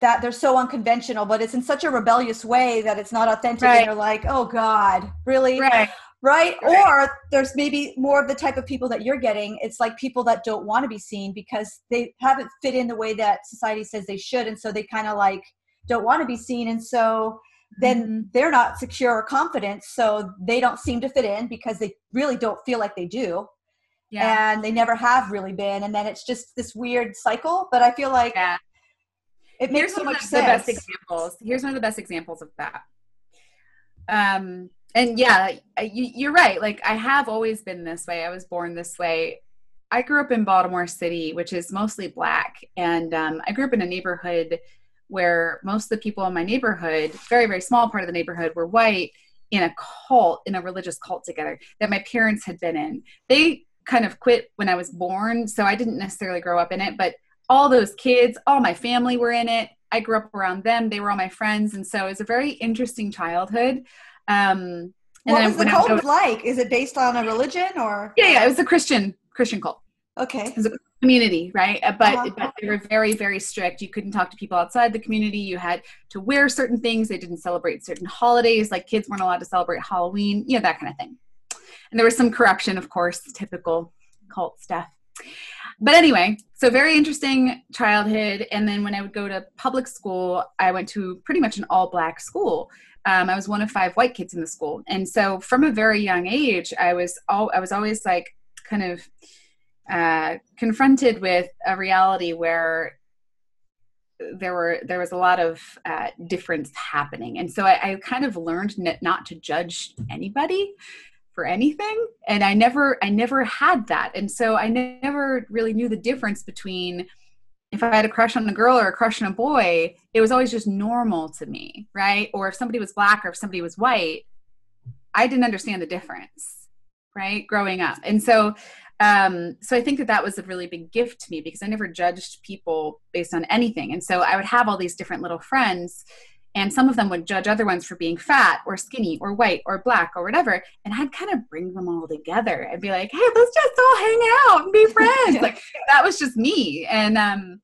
that they're so unconventional but it's in such a rebellious way that it's not authentic right. and you're like oh god really right right? right? Or there's maybe more of the type of people that you're getting. It's like people that don't want to be seen because they haven't fit in the way that society says they should. And so they kind of like don't want to be seen. And so then mm-hmm. they're not secure or confident. So they don't seem to fit in because they really don't feel like they do. Yeah. And they never have really been. And then it's just this weird cycle. But I feel like yeah. it makes Here's so much sense. The best examples. Here's one of the best examples of that. Um, and yeah you, are right. Like i have always been this way. I was born this way. I grew up in baltimore city which is mostly black. And um, i grew up in a neighborhood where most of the people in my neighborhood very very small part of the neighborhood were white in a cult in a religious cult together that my parents had been in. They kind of quit when i was born so i didn't necessarily grow up in it but all those kids all my family were in it. I grew up around them. They were all my friends. And so it was a very interesting childhood um, and what was the cult was like? Is it based on a religion or? Yeah, yeah, it was a Christian Christian cult. Okay. It was a community, right? Uh, but, uh-huh. but they were very, very strict. You couldn't talk to people outside the community. You had to wear certain things. They didn't celebrate certain holidays. Like kids weren't allowed to celebrate Halloween. You know that kind of thing. And there was some corruption, of course, typical cult stuff. But anyway, so very interesting childhood. And then when I would go to public school, I went to pretty much an all black school um, I was one of five white kids in the school, and so from a very young age, I was all I was always like kind of uh, confronted with a reality where there were there was a lot of uh, difference happening. And so I, I kind of learned not to judge anybody for anything. And i never i never had that. And so i never really knew the difference between if i had a crush on a girl or a crush on a boy it was always just normal to me right or if somebody was black or if somebody was white i didn't understand the difference right growing up and so um, so I think that that was a really big gift to me because I never judged people based on anything. And so I would have all these different little friends, and some of them would judge other ones for being fat or skinny or white or black or whatever. And I'd kind of bring them all together and be like, hey, let's just all hang out and be friends. like that was just me. And um,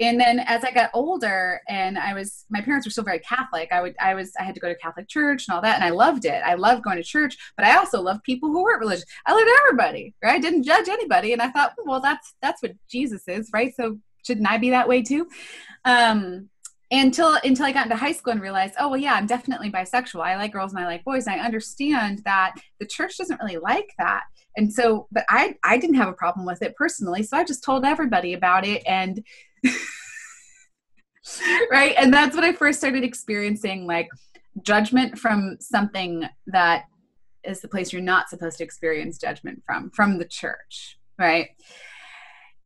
and then as I got older and I was my parents were still very Catholic, I would I was I had to go to Catholic church and all that and I loved it. I loved going to church, but I also loved people who weren't religious. I loved everybody, right? I didn't judge anybody and I thought, well that's that's what Jesus is, right? So shouldn't I be that way too? Um until until I got into high school and realized, oh well, yeah, I'm definitely bisexual. I like girls and I like boys. And I understand that the church doesn't really like that, and so, but I I didn't have a problem with it personally, so I just told everybody about it, and right? And that's when I first started experiencing like judgment from something that is the place you're not supposed to experience judgment from, from the church, right?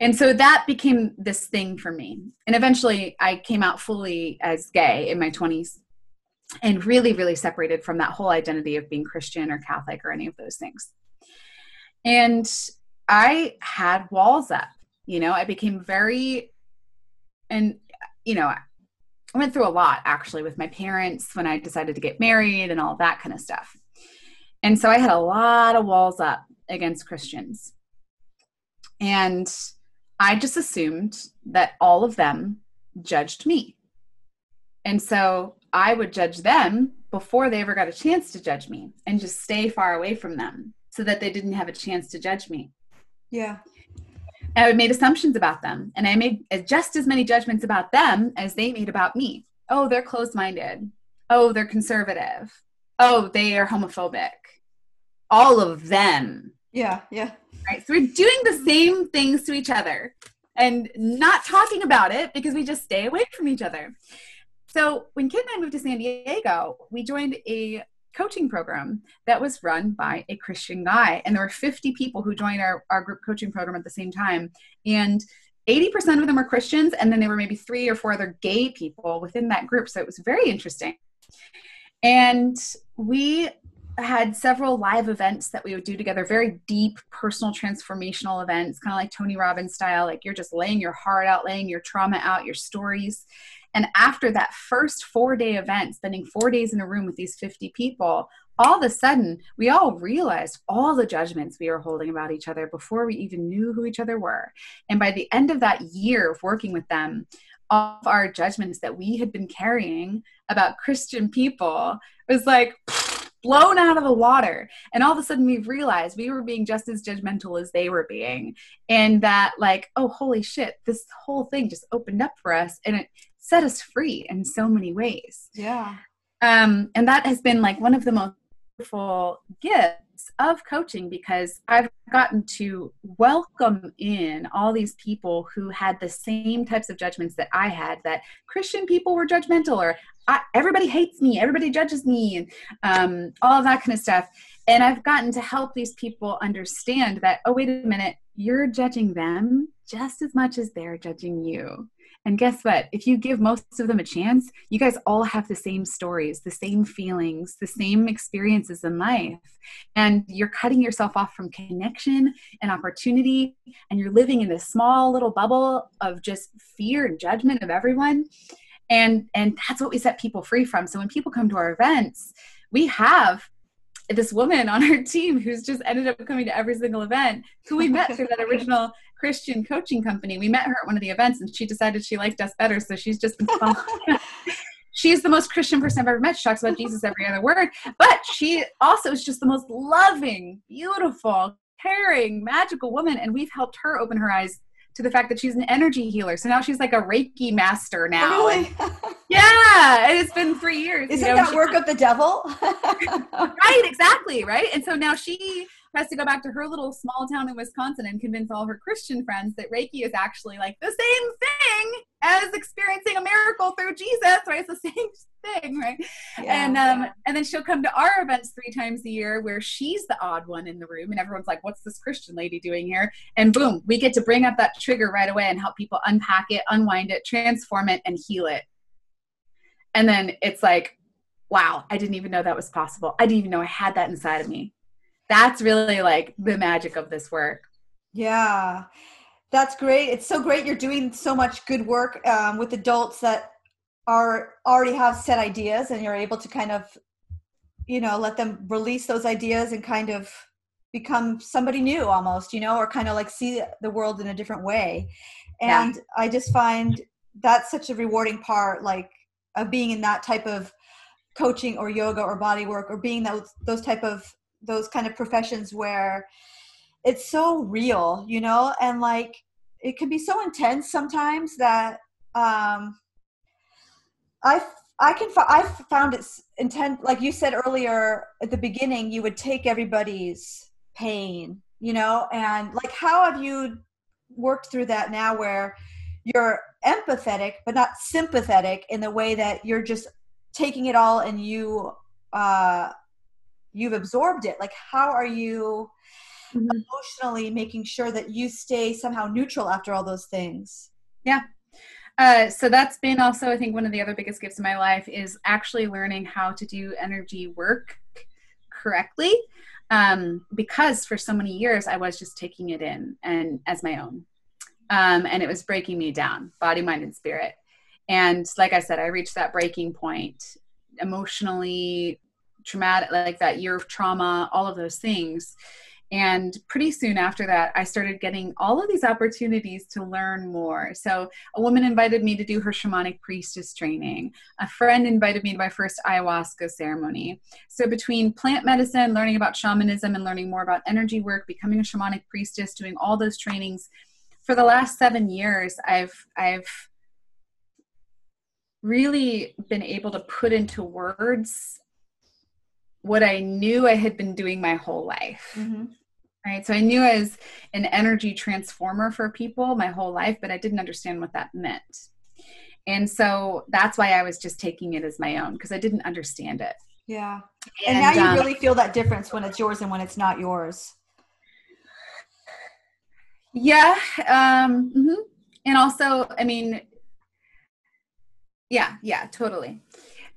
And so that became this thing for me. And eventually I came out fully as gay in my 20s and really, really separated from that whole identity of being Christian or Catholic or any of those things. And I had walls up, you know, I became very and you know i went through a lot actually with my parents when i decided to get married and all that kind of stuff and so i had a lot of walls up against christians and i just assumed that all of them judged me and so i would judge them before they ever got a chance to judge me and just stay far away from them so that they didn't have a chance to judge me yeah I made assumptions about them, and I made just as many judgments about them as they made about me. Oh, they're closed minded. Oh, they're conservative. Oh, they are homophobic. All of them. Yeah, yeah. Right. So we're doing the same things to each other and not talking about it because we just stay away from each other. So when Kit and I moved to San Diego, we joined a coaching program that was run by a Christian guy. And there were 50 people who joined our, our group coaching program at the same time. And 80% of them were Christians, and then there were maybe three or four other gay people within that group. So it was very interesting. And we had several live events that we would do together, very deep personal transformational events, kind of like Tony Robbins style. Like you're just laying your heart out, laying your trauma out, your stories. And after that first four day event, spending four days in a room with these 50 people, all of a sudden we all realized all the judgments we were holding about each other before we even knew who each other were. And by the end of that year of working with them, all of our judgments that we had been carrying about Christian people was like, blown out of the water. And all of a sudden we realized we were being just as judgmental as they were being. And that, like, oh, holy shit, this whole thing just opened up for us. And it set us free in so many ways. Yeah. Um, and that has been like one of the most beautiful gifts of coaching because I've gotten to welcome in all these people who had the same types of judgments that I had that Christian people were judgmental or everybody hates me, everybody judges me, and um, all of that kind of stuff. And I've gotten to help these people understand that, oh, wait a minute, you're judging them just as much as they're judging you. And guess what? If you give most of them a chance, you guys all have the same stories, the same feelings, the same experiences in life. And you're cutting yourself off from connection and opportunity. And you're living in this small little bubble of just fear and judgment of everyone. And, and that's what we set people free from. So when people come to our events, we have this woman on our team who's just ended up coming to every single event who we met through that original Christian coaching company. We met her at one of the events and she decided she liked us better. So she's just been She's the most Christian person I've ever met. She talks about Jesus every other word, but she also is just the most loving, beautiful, caring, magical woman. And we've helped her open her eyes to the fact that she's an energy healer. So now she's like a Reiki master now. Really? yeah, it's been three years. Isn't you know, that work of the devil? right, exactly, right. And so now she has to go back to her little small town in Wisconsin and convince all her Christian friends that Reiki is actually like the same thing as experiencing a miracle through Jesus, right? It's the same thing, right? Yeah, and um, yeah. and then she'll come to our events three times a year where she's the odd one in the room, and everyone's like, "What's this Christian lady doing here?" And boom, we get to bring up that trigger right away and help people unpack it, unwind it, transform it, and heal it. And then it's like, wow, I didn't even know that was possible. I didn't even know I had that inside of me. That's really like the magic of this work. Yeah. That's great. It's so great you're doing so much good work um, with adults that are already have set ideas and you're able to kind of you know let them release those ideas and kind of become somebody new almost you know or kind of like see the world in a different way and yeah. i just find that's such a rewarding part like of being in that type of coaching or yoga or body work or being those those type of those kind of professions where it's so real you know? And like it can be so intense sometimes that um i i can i found it intent like you said earlier at the beginning you would take everybody's pain you know? And like how have you worked through that now where you're empathetic but not sympathetic in the way that you're just taking it all and you uh you've absorbed it. Like how are you mm-hmm. emotionally making sure that you stay somehow neutral after all those things? Yeah. Uh, so that's been also i think one of the other biggest gifts in my life is actually learning how to do energy work correctly. Um, because for so many years i was just taking it in and as my own. Um, and it was breaking me down body mind and spirit. And like i said i reached that breaking point emotionally traumatic like that year of trauma all of those things. And pretty soon after that i started getting all of these opportunities to learn more. So a woman invited me to do her shamanic priestess training. A friend invited me to my first ayahuasca ceremony. So between plant medicine learning about shamanism and learning more about energy work becoming a shamanic priestess doing all those trainings for the last seven years i've i've really been able to put into words what I knew I had been doing my whole life. Mm-hmm. Right. So I knew I was an energy transformer for people my whole life, but I didn't understand what that meant. And so that's why I was just taking it as my own because I didn't understand it. Yeah. And, and now you um, really feel that difference when it's yours and when it's not yours. Yeah. Um, mm-hmm. And also, I mean, yeah, yeah, totally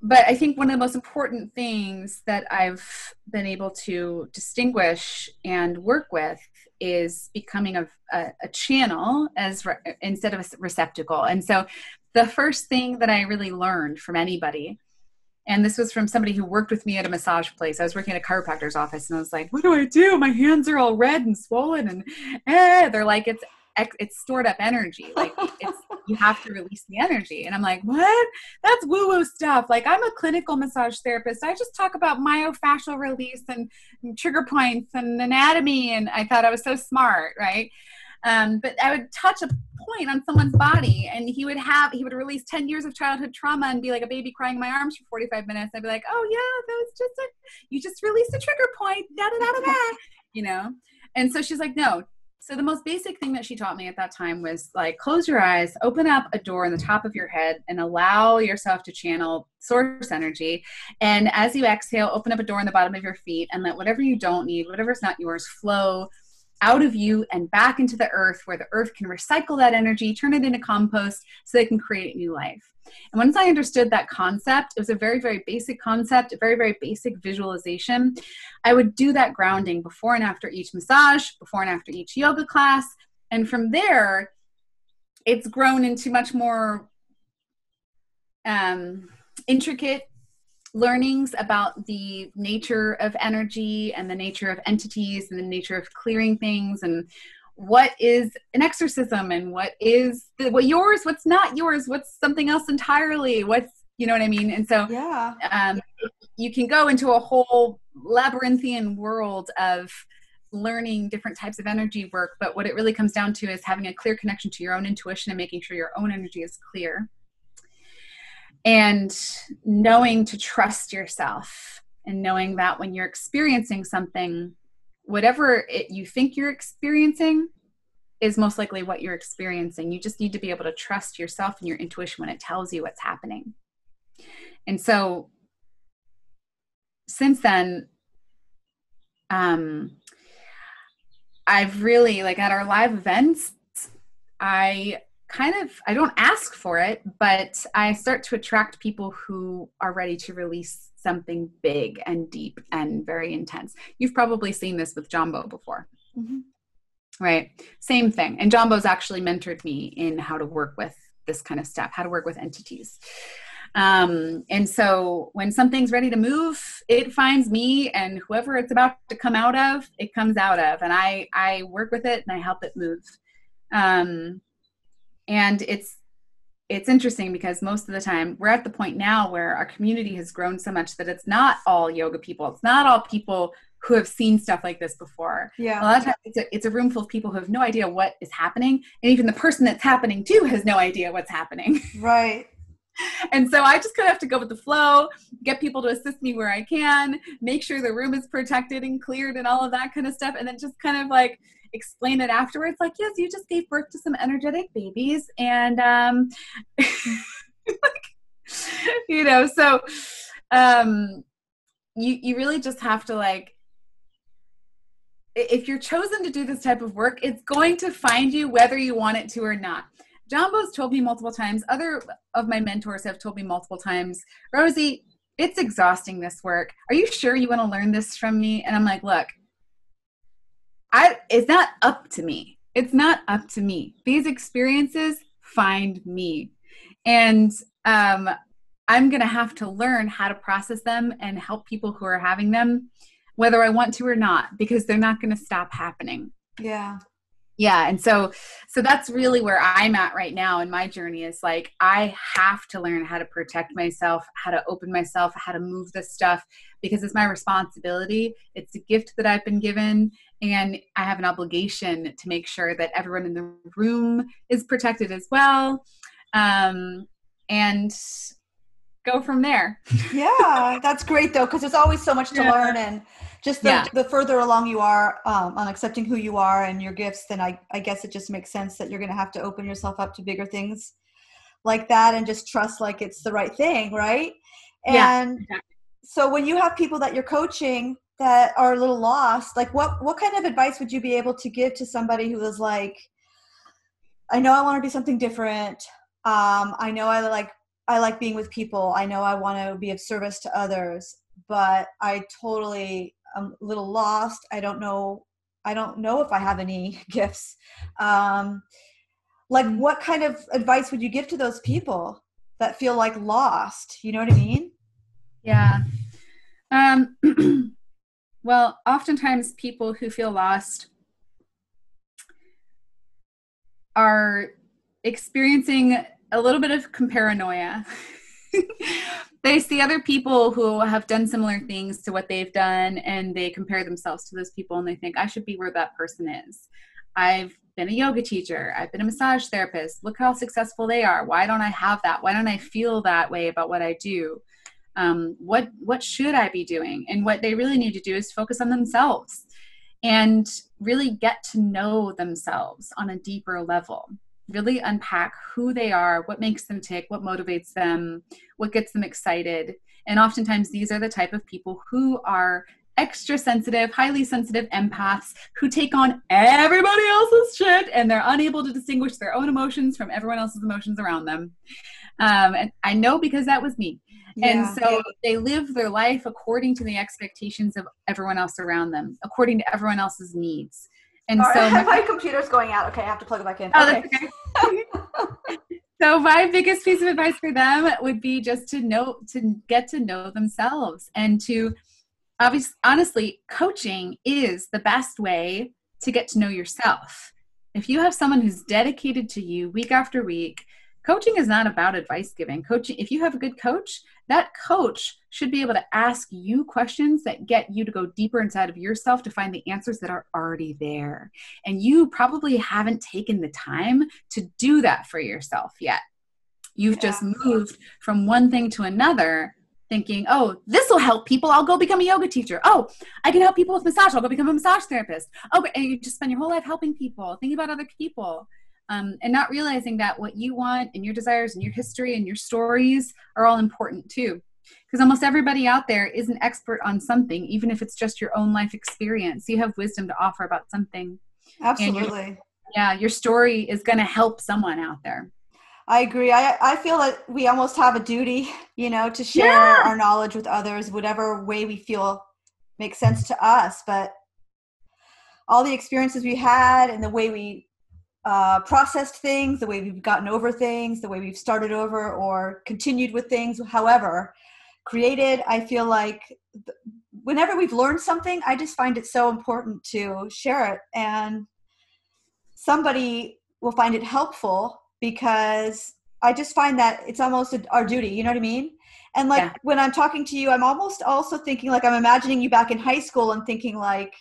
but I think one of the most important things that I've been able to distinguish and work with is becoming a, a, a channel as re- instead of a receptacle. And so, the first thing that I really learned from anybody, and this was from somebody who worked with me at a massage place. I was working at a chiropractor's office, and I was like, "What do I do? My hands are all red and swollen." And eh. they're like, "It's it's stored up energy. Like it's you have to release the energy. And I'm like, what? That's woo woo stuff. Like I'm a clinical massage therapist. I just talk about myofascial release and, and trigger points and anatomy. And I thought I was so smart, right? Um, but I would touch a point on someone's body and he would have, he would release 10 years of childhood trauma and be like a baby crying in my arms for 45 minutes. I'd be like, oh yeah, that was just a, you just released a trigger point, da da da da da, you know? And so she's like, no, so the most basic thing that she taught me at that time was like close your eyes, open up a door in the top of your head and allow yourself to channel source energy. And as you exhale, open up a door in the bottom of your feet and let whatever you don't need, whatever's not yours, flow out of you and back into the earth where the earth can recycle that energy, turn it into compost so they can create new life. And once I understood that concept, it was a very, very basic concept, a very, very basic visualization. I would do that grounding before and after each massage, before and after each yoga class. And from there, it's grown into much more um, intricate learnings about the nature of energy and the nature of entities and the nature of clearing things and what is an exorcism and what is the, what yours what's not yours what's something else entirely what's you know what i mean? And so yeah. um, you can go into a whole labyrinthian world of learning different types of energy work but what it really comes down to is having a clear connection to your own intuition and making sure your own energy is clear and knowing to trust yourself and knowing that when you're experiencing something whatever it, you think you're experiencing is most likely what you're experiencing. You just need to be able to trust yourself and your intuition when it tells you what's happening. And so since then, um, I've really like at our live events, I kind of I don't ask for it, but I start to attract people who are ready to release something big and deep and very intense. You've probably seen this with Jumbo before. Mm-hmm. Right. Same thing. And Jumbo's actually mentored me in how to work with this kind of stuff, how to work with entities. Um, and so when something's ready to move, it finds me and whoever it's about to come out of, it comes out of. And I I work with it and I help it move. Um, and it's it's interesting because most of the time we're at the point now where our community has grown so much that it's not all yoga people. It's not all people who have seen stuff like this before. Yeah. A lot of times it's a, it's a room full of people who have no idea what is happening and even the person that's happening to has no idea what's happening. Right. And so I just kind of have to go with the flow, get people to assist me where I can, make sure the room is protected and cleared and all of that kind of stuff. And then just kind of like explain it afterwards like yes you just gave birth to some energetic babies and um like, you know so um you you really just have to like if you're chosen to do this type of work it's going to find you whether you want it to or not. Jumbo's told me multiple times other of my mentors have told me multiple times rosie it's exhausting this work. Are you sure you want to learn this from me? And i'm like look I it's not up to me. It's not up to me. These experiences find me. And um I'm going to have to learn how to process them and help people who are having them whether I want to or not because they're not going to stop happening. Yeah yeah and so so that's really where i'm at right now in my journey is like i have to learn how to protect myself how to open myself how to move this stuff because it's my responsibility it's a gift that i've been given and i have an obligation to make sure that everyone in the room is protected as well um, and go from there yeah that's great though because there's always so much to yeah. learn and just the, yeah. the further along you are um, on accepting who you are and your gifts then I, I guess it just makes sense that you're going to have to open yourself up to bigger things like that and just trust like it's the right thing right and yeah. so when you have people that you're coaching that are a little lost like what what kind of advice would you be able to give to somebody who is like i know i want to do something different um, i know i like i like being with people i know i want to be of service to others but i totally I'm a little lost. I don't know. I don't know if I have any gifts. Um, like, what kind of advice would you give to those people that feel like lost? You know what I mean? Yeah. Um, well, oftentimes people who feel lost are experiencing a little bit of comparanoia. they see other people who have done similar things to what they've done and they compare themselves to those people and they think i should be where that person is. I've been a yoga teacher. I've been a massage therapist. Look how successful they are. Why don't i have that? Why don't i feel that way about what i do um, what what should i be doing and what they really need to do is focus on themselves and really get to know themselves on a deeper level really unpack who they are, what makes them tick, what motivates them, what gets them excited. And oftentimes, these are the type of people who are extra sensitive, highly sensitive empaths who take on everybody else's shit and they're unable to distinguish their own emotions from everyone else's emotions around them. Um, and I know because that was me. Yeah. And so they live their life according to the expectations of everyone else around them, according to everyone else's needs. And All so right. my, my, computer's going out. Okay, I have to plug it back in. Oh, okay. okay. so my biggest piece of advice for them would be just to know to get to know themselves and to obviously honestly coaching is the best way to get to know yourself. If you have someone who's dedicated to you week after week, coaching is not about advice giving. Coaching if you have a good coach, that coach should be able to ask you questions that get you to go deeper inside of yourself to find the answers that are already there. And you probably haven't taken the time to do that for yourself yet. You've yeah. just moved from one thing to another thinking, oh, this will help people. I'll go become a yoga teacher. Oh, I can help people with massage. I'll go become a massage therapist. Oh, and you just spend your whole life helping people, thinking about other people, um, and not realizing that what you want and your desires and your history and your stories are all important too. Because almost everybody out there is an expert on something, even if it's just your own life experience. You have wisdom to offer about something. Absolutely. yeah, your story is going to help someone out there. I agree. I, I feel that we almost have a duty, you know, to share yeah. our knowledge with others, whatever way we feel makes sense to us. But all the experiences we had and the way we uh, processed things, the way we've gotten over things, the way we've started over or continued with things, however, created, I feel like whenever we've learned something, I just find it so important to share it. And somebody will find it helpful because I just find that it's almost our duty. You know what I mean? And like yeah. when I'm talking to you, I'm almost also thinking like I'm imagining you back in high school and thinking like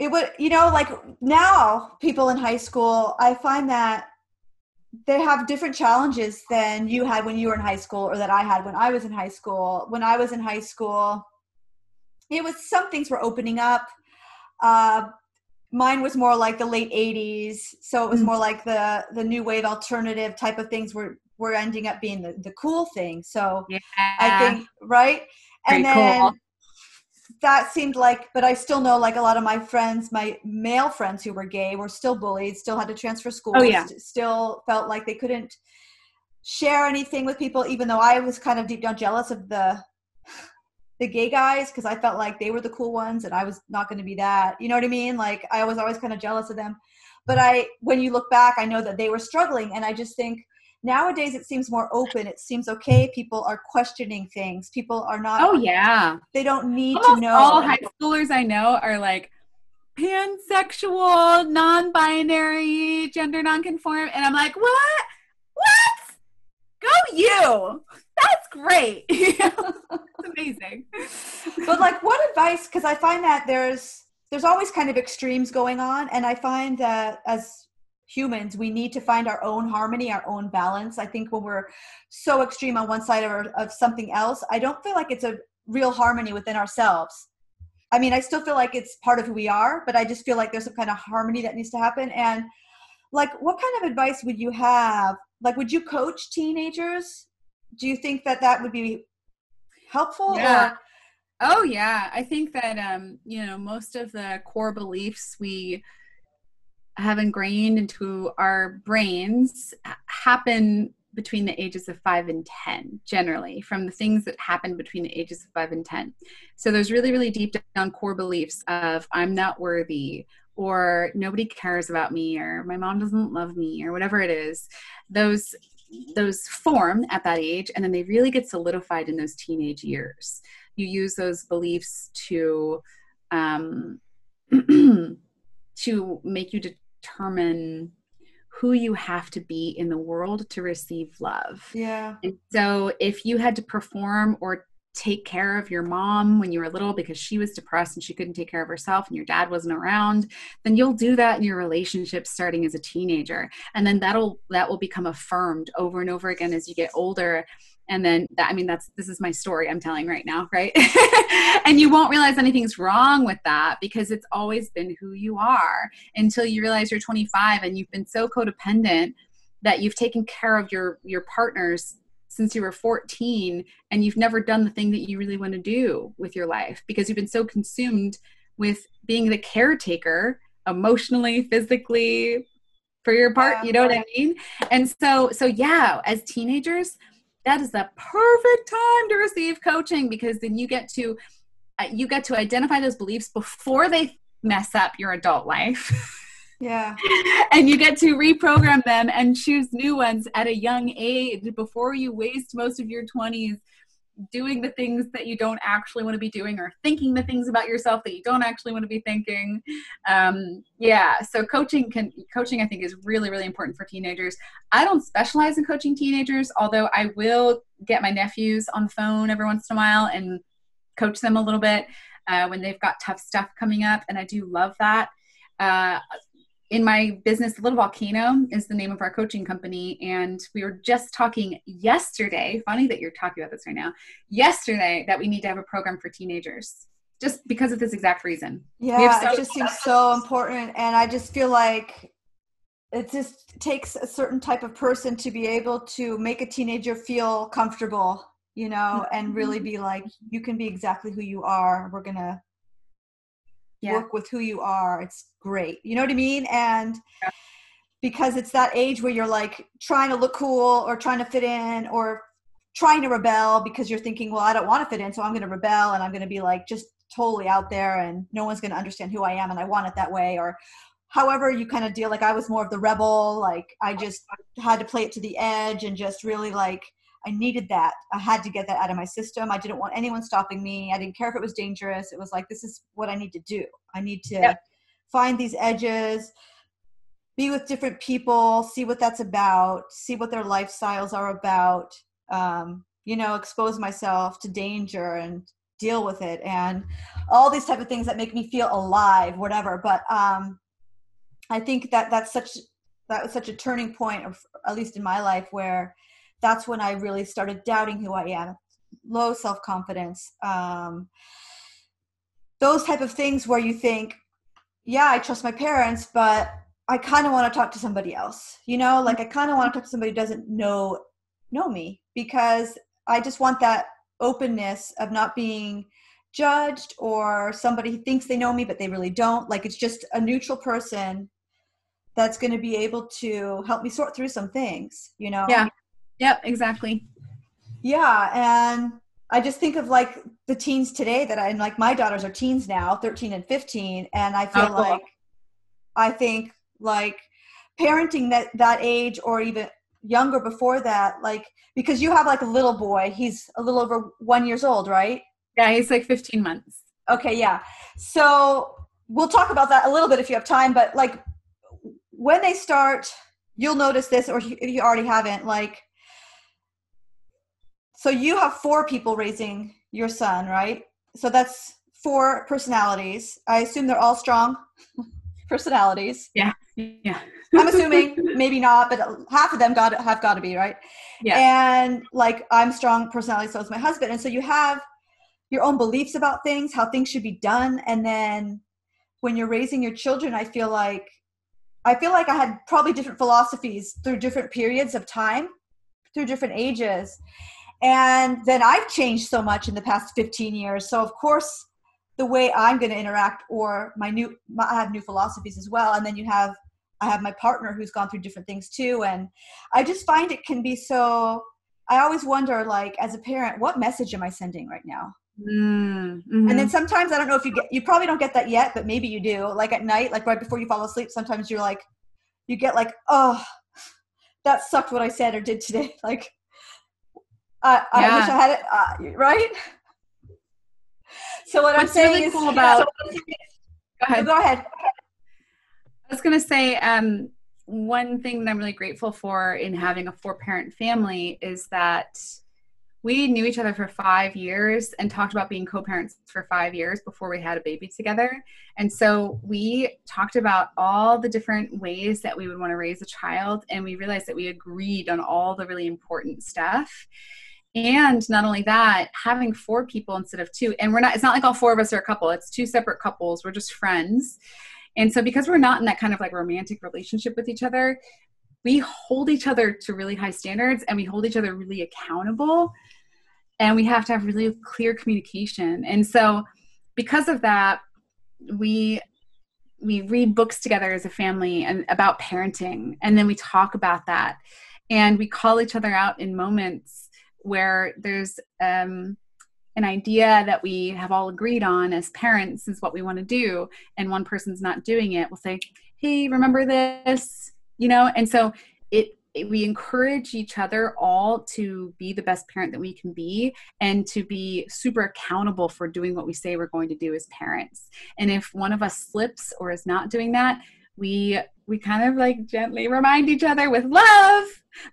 it would, you know, like now people in high school, I find that they have different challenges than you had when you were in high school or that I had when I was in high school. When I was in high school, it was some things were opening up. Uh, mine was more like the late 80s so it was mm. more like the the new wave alternative type of things were were ending up being the, the cool thing so yeah. i think right and then cool. That seemed like but i still know like a lot of my friends my male friends who were gay were still bullied still had to transfer schools oh, yeah. still felt like they couldn't share anything with people even though i was kind of deep down jealous of the the gay guys because I felt like they were the cool ones and I was not going to be that. You know what I mean? Like I was always kind of jealous of them. But I, when you look back, I know that they were struggling, and I just think nowadays it seems more open. It seems okay. People are questioning things. People are not. Oh yeah. They don't need Almost to know. All high schoolers I know are like pansexual, non-binary, gender non-conform, and I'm like, what? What? Go you that's great. it's amazing. But like what advice cuz I find that there's there's always kind of extremes going on and I find that as humans we need to find our own harmony, our own balance. I think when we're so extreme on one side or of something else, I don't feel like it's a real harmony within ourselves. I mean, I still feel like it's part of who we are, but I just feel like there's some kind of harmony that needs to happen and like what kind of advice would you have like would you coach teenagers do you think that that would be helpful yeah. Or? oh yeah i think that um you know most of the core beliefs we have ingrained into our brains happen between the ages of 5 and 10 generally from the things that happen between the ages of 5 and 10 so there's really really deep down core beliefs of i'm not worthy or nobody cares about me or my mom doesn't love me or whatever it is. Those those form at that age and then they really get solidified in those teenage years. You use those beliefs to um, to make you determine who you have to be in the world to receive love. Yeah. And so if you had to perform or take care of your mom when you were little because she was depressed and she couldn't take care of herself and your dad wasn't around then you'll do that in your relationship starting as a teenager and then that'll that will become affirmed over and over again as you get older and then that i mean that's this is my story i'm telling right now right? And you won't realize anything's wrong with that because it's always been who you are until you realize you're 25 and you've been so codependent that you've taken care of your your partner's since you were 14 and you've never done the thing that you really want to do with your life because you've been so consumed with being the caretaker emotionally physically for your part you know what i mean? And so so yeah as teenagers that is the perfect time to receive coaching because then you get to uh, you get to identify those beliefs before they mess up your adult life Yeah. and you get to reprogram them and choose new ones at a young age before you waste most of your 20s doing the things that you don't actually want to be doing or thinking the things about yourself that you don't actually want to be thinking. Um, yeah so coaching can coaching i think is really really important for teenagers. I don't specialize in coaching teenagers although i will get my nephews on the phone every once in a while and coach them a little bit uh, when they've got tough stuff coming up and i do love that. Uh, in my business, Little Volcano is the name of our coaching company. And we were just talking yesterday, funny that you're talking about this right now, yesterday that we need to have a program for teenagers just because of this exact reason. Yeah, so- it just seems so important. And I just feel like it just takes a certain type of person to be able to make a teenager feel comfortable, you know, and mm-hmm. really be like, you can be exactly who you are. We're going to yeah. work with who you are. It's great. You know what I mean? And yeah. because it's that age where you're like trying to look cool or trying to fit in or trying to rebel because you're thinking, well, I don't want to fit in, so I'm going to rebel and I'm going to be like just totally out there and no one's going to understand who I am and I want it that way or however you kind of deal like I was more of the rebel like I just had to play it to the edge and just really like I needed that. I had to get that out of my system. I didn't want anyone stopping me. I didn't care if it was dangerous. It was like, this is what I need to do. I need to yep. find these edges, be with different people, see what that's about, see what their lifestyles are about, um, you know, expose myself to danger and deal with it and all these type of things that make me feel alive, whatever. But um, I think that that's such, that was such a turning point, of, at least in my life, where that's when I really started doubting who I am, low self confidence, um, those type of things where you think, yeah, I trust my parents, but I kind of want to talk to somebody else. You know, like I kind of want to talk to somebody who doesn't know know me because I just want that openness of not being judged or somebody thinks they know me but they really don't. Like it's just a neutral person that's going to be able to help me sort through some things you know? Yeah Yep, exactly. Yeah, and I just think of like the teens today that I am like my daughters are teens now, 13 and 15, and I feel oh, cool. like I think like parenting that that age or even younger before that like because you have like a little boy he's a little over one years old right yeah he's like 15 months okay yeah so we'll talk about that a little bit if you have time but like when they start you'll notice this or if you already haven't like so you have four people raising your son, right? So that's four personalities. I assume they're all strong personalities. Yeah. Yeah. I'm assuming maybe not, but half of them got have got to be right. Yeah. And like I'm strong personality, so is my husband, and so you have your own beliefs about things, how things should be done, and then when you're raising your children, I feel like I feel like I had probably different philosophies through different periods of time, through different ages, and then I've changed so much in the past 15 years. So of course, the way I'm going to interact, or my new, my, I have new philosophies as well. And then you have, I have my partner who's gone through different things too. And I just find it can be so. I always wonder, like, as a parent, what message am I sending right now? Mm-hmm. And then sometimes I don't know if you get, you probably don't get that yet, but maybe you do. Like at night, like right before you fall asleep, sometimes you're like, you get like, oh, that sucked what I said or did today. Like, I, I yeah. wish I had it, uh, right? So what What's I'm saying really is, cool about. So go ahead. Go ahead. I was going to say, um, one thing that I'm really grateful for in having a four parent family is that we knew each other for five years and talked about being co-parents for five years before we had a baby together and so we talked about all the different ways that we would want to raise a child and we realized that we agreed on all the really important stuff and not only that having four people instead of two and we're not it's not like all four of us are a couple it's two separate couples we're just friends. And so because we're not in that kind of like romantic relationship with each other we hold each other to really high standards and we hold each other really accountable and we have to have really clear communication. And so because of that we we read books together as a family and about parenting and then we talk about that. And we call each other out in moments where there's um, an idea that we have all agreed on as parents is what we want to do and one person's not doing it we'll say hey remember this? You know and so it, we encourage each other all to be the best parent that we can be and to be super accountable for doing what we say we're going to do as parents. And if one of us slips or is not doing that we we kind of like gently remind each other with love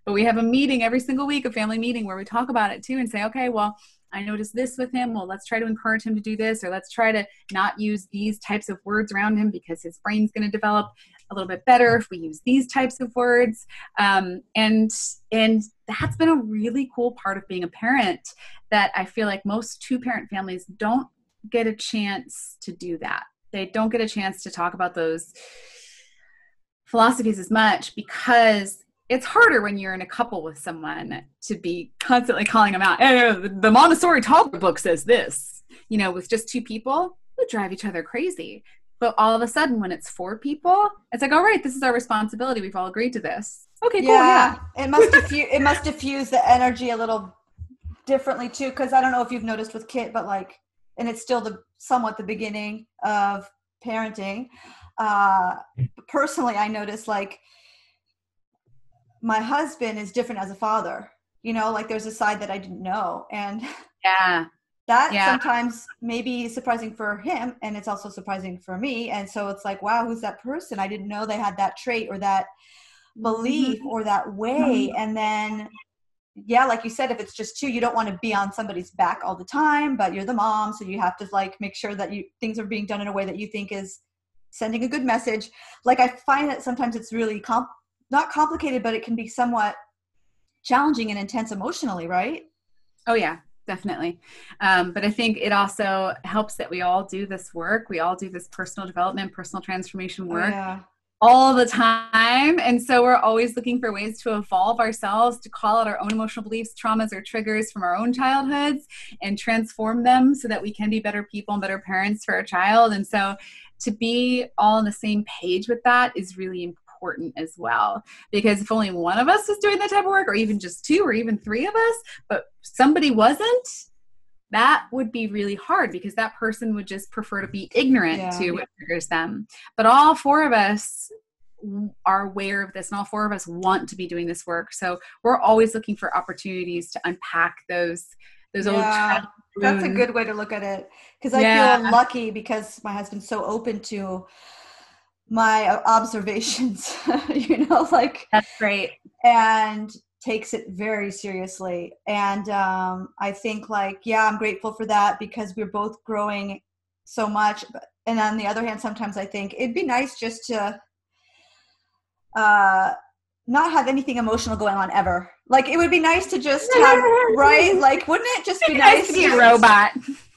but we have a meeting every single week a family meeting where we talk about it too and say okay well i noticed this with him. Well let's try to encourage him to do this or let's try to not use these types of words around him because his brain's going to develop a little bit better if we use these types of words. Um, and and that's been a really cool part of being a parent that i feel like most two parent families don't get a chance to do that. They don't get a chance to talk about those philosophies as much because it's harder when you're in a couple with someone to be constantly calling them out. Hey, the Montessori toddler book says this. You know, with just two people, we drive each other crazy. But all of a sudden, when it's four people, it's like, all right, this is our responsibility. We've all agreed to this. Okay, cool. Yeah, yeah. it must diffuse. it must diffuse the energy a little differently too. Because I don't know if you've noticed with Kit, but like, and it's still the somewhat the beginning of parenting. Uh, personally, I noticed like my husband is different as a father you know like there's a side that i didn't know and yeah that yeah. sometimes may be surprising for him and it's also surprising for me and so it's like wow who's that person i didn't know they had that trait or that belief mm-hmm. or that way mm-hmm. and then yeah like you said if it's just two you don't want to be on somebody's back all the time but you're the mom so you have to like make sure that you things are being done in a way that you think is sending a good message like i find that sometimes it's really comp- not complicated, but it can be somewhat challenging and intense emotionally, right? Oh, yeah, definitely. Um, but I think it also helps that we all do this work. We all do this personal development, personal transformation oh, work. Oh, yeah. All the time. And so we're always looking for ways to evolve ourselves, to call out our own emotional beliefs, traumas, or triggers from our own childhoods and transform them so that we can be better people and better parents for our child. And so to be all on the same page with that is really important as well. Because if only one of us was doing that type of work, or even just two, or even three of us, but somebody wasn't, that would be really hard because that person would just prefer to be ignorant yeah. to what triggers them. But all four of us are aware of this and all four of us want to be doing this work so we're always looking for opportunities to unpack those those yeah, old that's a good way to look at it because i yeah. feel lucky because my husband's so open to my observations you know like that's great. and takes it very seriously. And um, i think like yeah i'm grateful for that because we're both growing so much and on the other hand sometimes i think it'd be nice just to uh, not have anything emotional going on ever like it would be nice to just have right like wouldn't it just be nice, nice to be a robot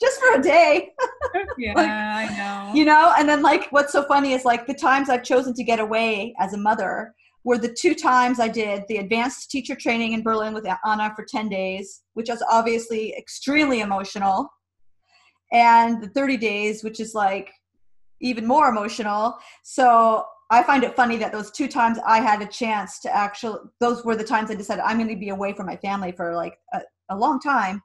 just for a day. yeah, like, I know. You know, and then like what's so funny is like the times I've chosen to get away as a mother were the two times I did the advanced teacher training in Berlin with Ana for 10 days, which was obviously extremely emotional, and the 30 days, which is like even more emotional. So I find it funny that those two times I had a chance to actually, those were the times I decided I'm going to be away from my family for like a, a long time.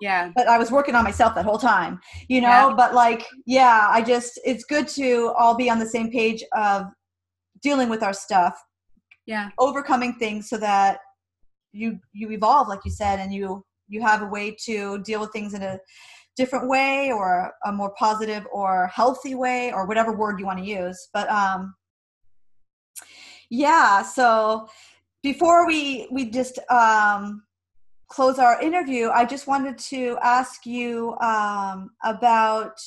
Yeah. But i was working on myself that whole time you know? Yeah. but like yeah i just it's good to all be on the same page of dealing with our stuff. Yeah. Overcoming things so that you you evolve like you said and you you have a way to deal with things in a different way or a more positive or healthy way or whatever word you want to use. But um yeah so before we we just um close our interview, I just wanted to ask you um, about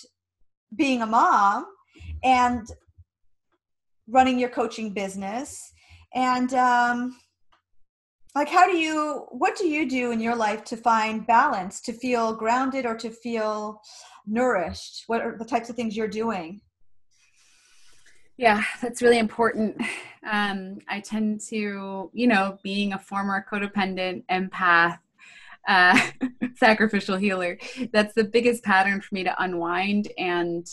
being a mom and running your coaching business. And um, like how do you what do you do in your life to find balance to feel grounded or to feel nourished? What are the types of things you're doing yeah that's really important um, i tend to you know being a former codependent empath uh, sacrificial healer. That's the biggest pattern for me to unwind and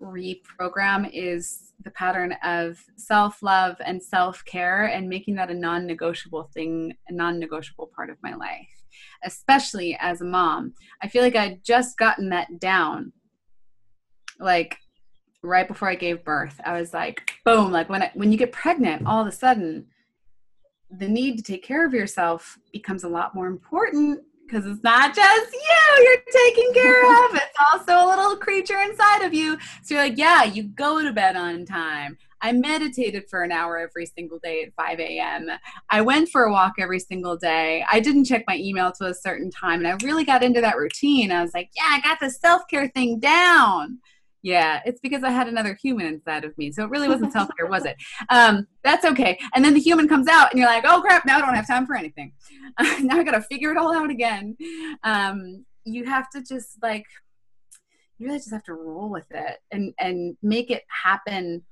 reprogram is the pattern of self love and self care and making that a non negotiable thing, a non negotiable part of my life, especially as a mom. I feel like I'd just gotten that down. Like, right before I gave birth, I was like, boom, like when I, when you get pregnant, all of a sudden the need to take care of yourself becomes a lot more important because it's not just you you're taking care of it's also a little creature inside of you. So you're like yeah you go to bed on time. I meditated for an hour every single day at 5 a.m i went for a walk every single day. I didn't check my email to a certain time and i really got into that routine. I was like yeah i got the self-care thing down Yeah, it's because I had another human inside of me. So it really wasn't self care, was it? Um, that's okay. And then the human comes out, and you're like, oh crap, now I don't have time for anything. now I got to figure it all out again. Um, you have to just like, you really just have to roll with it and and make it happen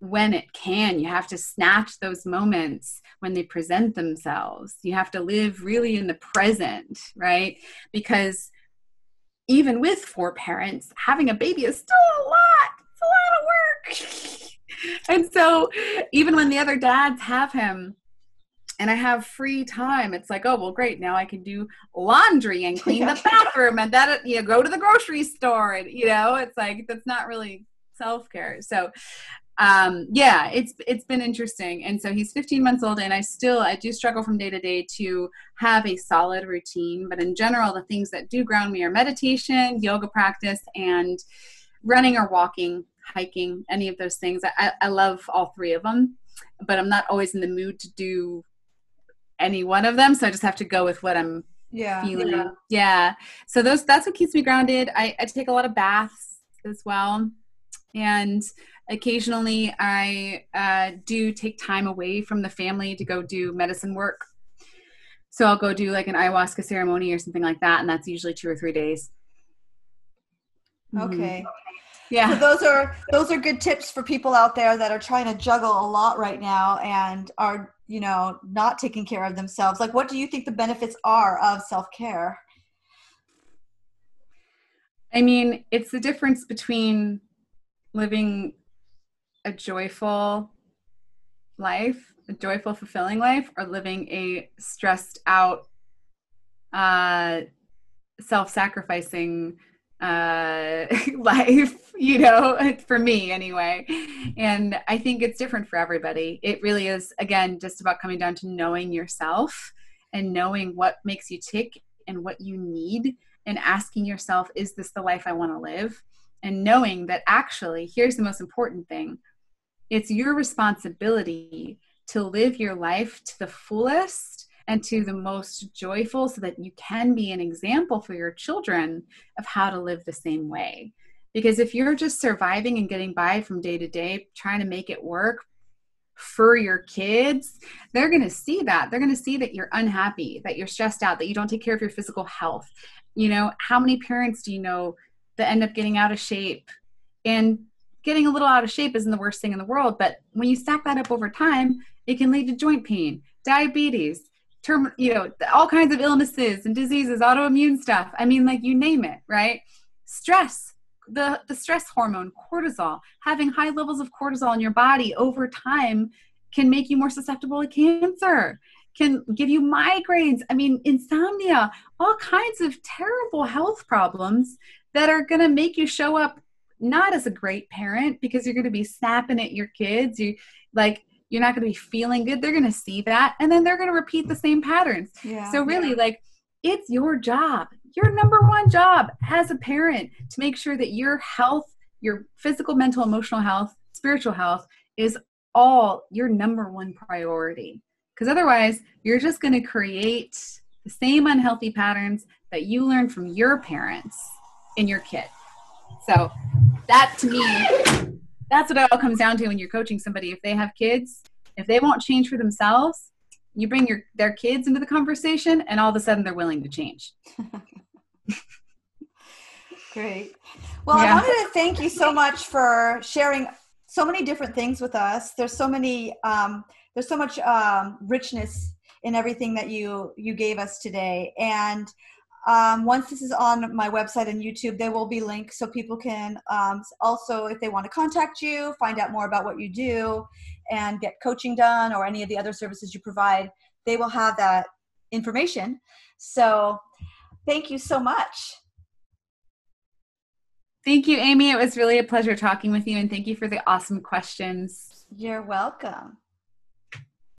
when it can. You have to snatch those moments when they present themselves. You have to live really in the present, right? Because even with four parents, having a baby is still a lot. It's a lot of work. and so even when the other dads have him, and I have free time. It's like, oh well, great. Now I can do laundry and clean the bathroom, and that you know, go to the grocery store. And you know, it's like that's not really self care. So, um, yeah, it's it's been interesting. And so he's 15 months old, and I still I do struggle from day to day to have a solid routine. But in general, the things that do ground me are meditation, yoga practice, and running or walking, hiking, any of those things. I, I love all three of them, but I'm not always in the mood to do any one of them. So I just have to go with what I'm yeah, feeling. Yeah. yeah. So those that's what keeps me grounded. I, I take a lot of baths as well. And occasionally I uh, do take time away from the family to go do medicine work. So I'll go do like an ayahuasca ceremony or something like that, and that's usually two or three days. Okay. Mm-hmm. Yeah. So those are those are good tips for people out there that are trying to juggle a lot right now and are, you know, not taking care of themselves. Like what do you think the benefits are of self-care? I mean, it's the difference between living a joyful life, a joyful, fulfilling life, or living a stressed out, uh, self sacrificing uh, life, you know, for me anyway. And I think it's different for everybody. It really is, again, just about coming down to knowing yourself and knowing what makes you tick and what you need and asking yourself, is this the life I want to live? And knowing that actually, here's the most important thing it's your responsibility to live your life to the fullest and to the most joyful so that you can be an example for your children of how to live the same way. Because if you're just surviving and getting by from day to day, trying to make it work for your kids, they're going to see that. They're going to see that you're unhappy, that you're stressed out, that you don't take care of your physical health. You know, how many parents do you know that end up getting out of shape? And getting a little out of shape isn't the worst thing in the world, but when you stack that up over time, it can lead to joint pain, diabetes, term, you know, all kinds of illnesses and diseases, autoimmune stuff. I mean, like you name it, right? Stress, the the stress hormone, cortisol, having high levels of cortisol in your body over time can make you more susceptible to cancer can give you migraines i mean insomnia all kinds of terrible health problems that are going to make you show up not as a great parent because you're going to be snapping at your kids. You like you're not going to be feeling good. They're going to see that and then they're going to repeat the same patterns. Yeah, so really yeah. like it's your job. Your number one job as a parent to make sure that your health your physical mental emotional health spiritual health is all your number one priority. Because otherwise you're just going to create the same unhealthy patterns that you learned from your parents in your kid so that to me that's what it all comes down to when you're coaching somebody. If they have kids, if they won't change for themselves, you bring your their kids into the conversation, and all of a sudden they're willing to change. Great. Well, yeah. I wanted to thank you so much for sharing so many different things with us. There's so many. Um, there's so much um, richness in everything that you you gave us today, and um, once this is on my website and YouTube, there will be links so people can um, also, if they want to contact you, find out more about what you do and get coaching done or any of the other services you provide, they will have that information. So thank you so much. Thank you, Amy. It was really a pleasure talking with you, and thank you for the awesome questions. You're welcome.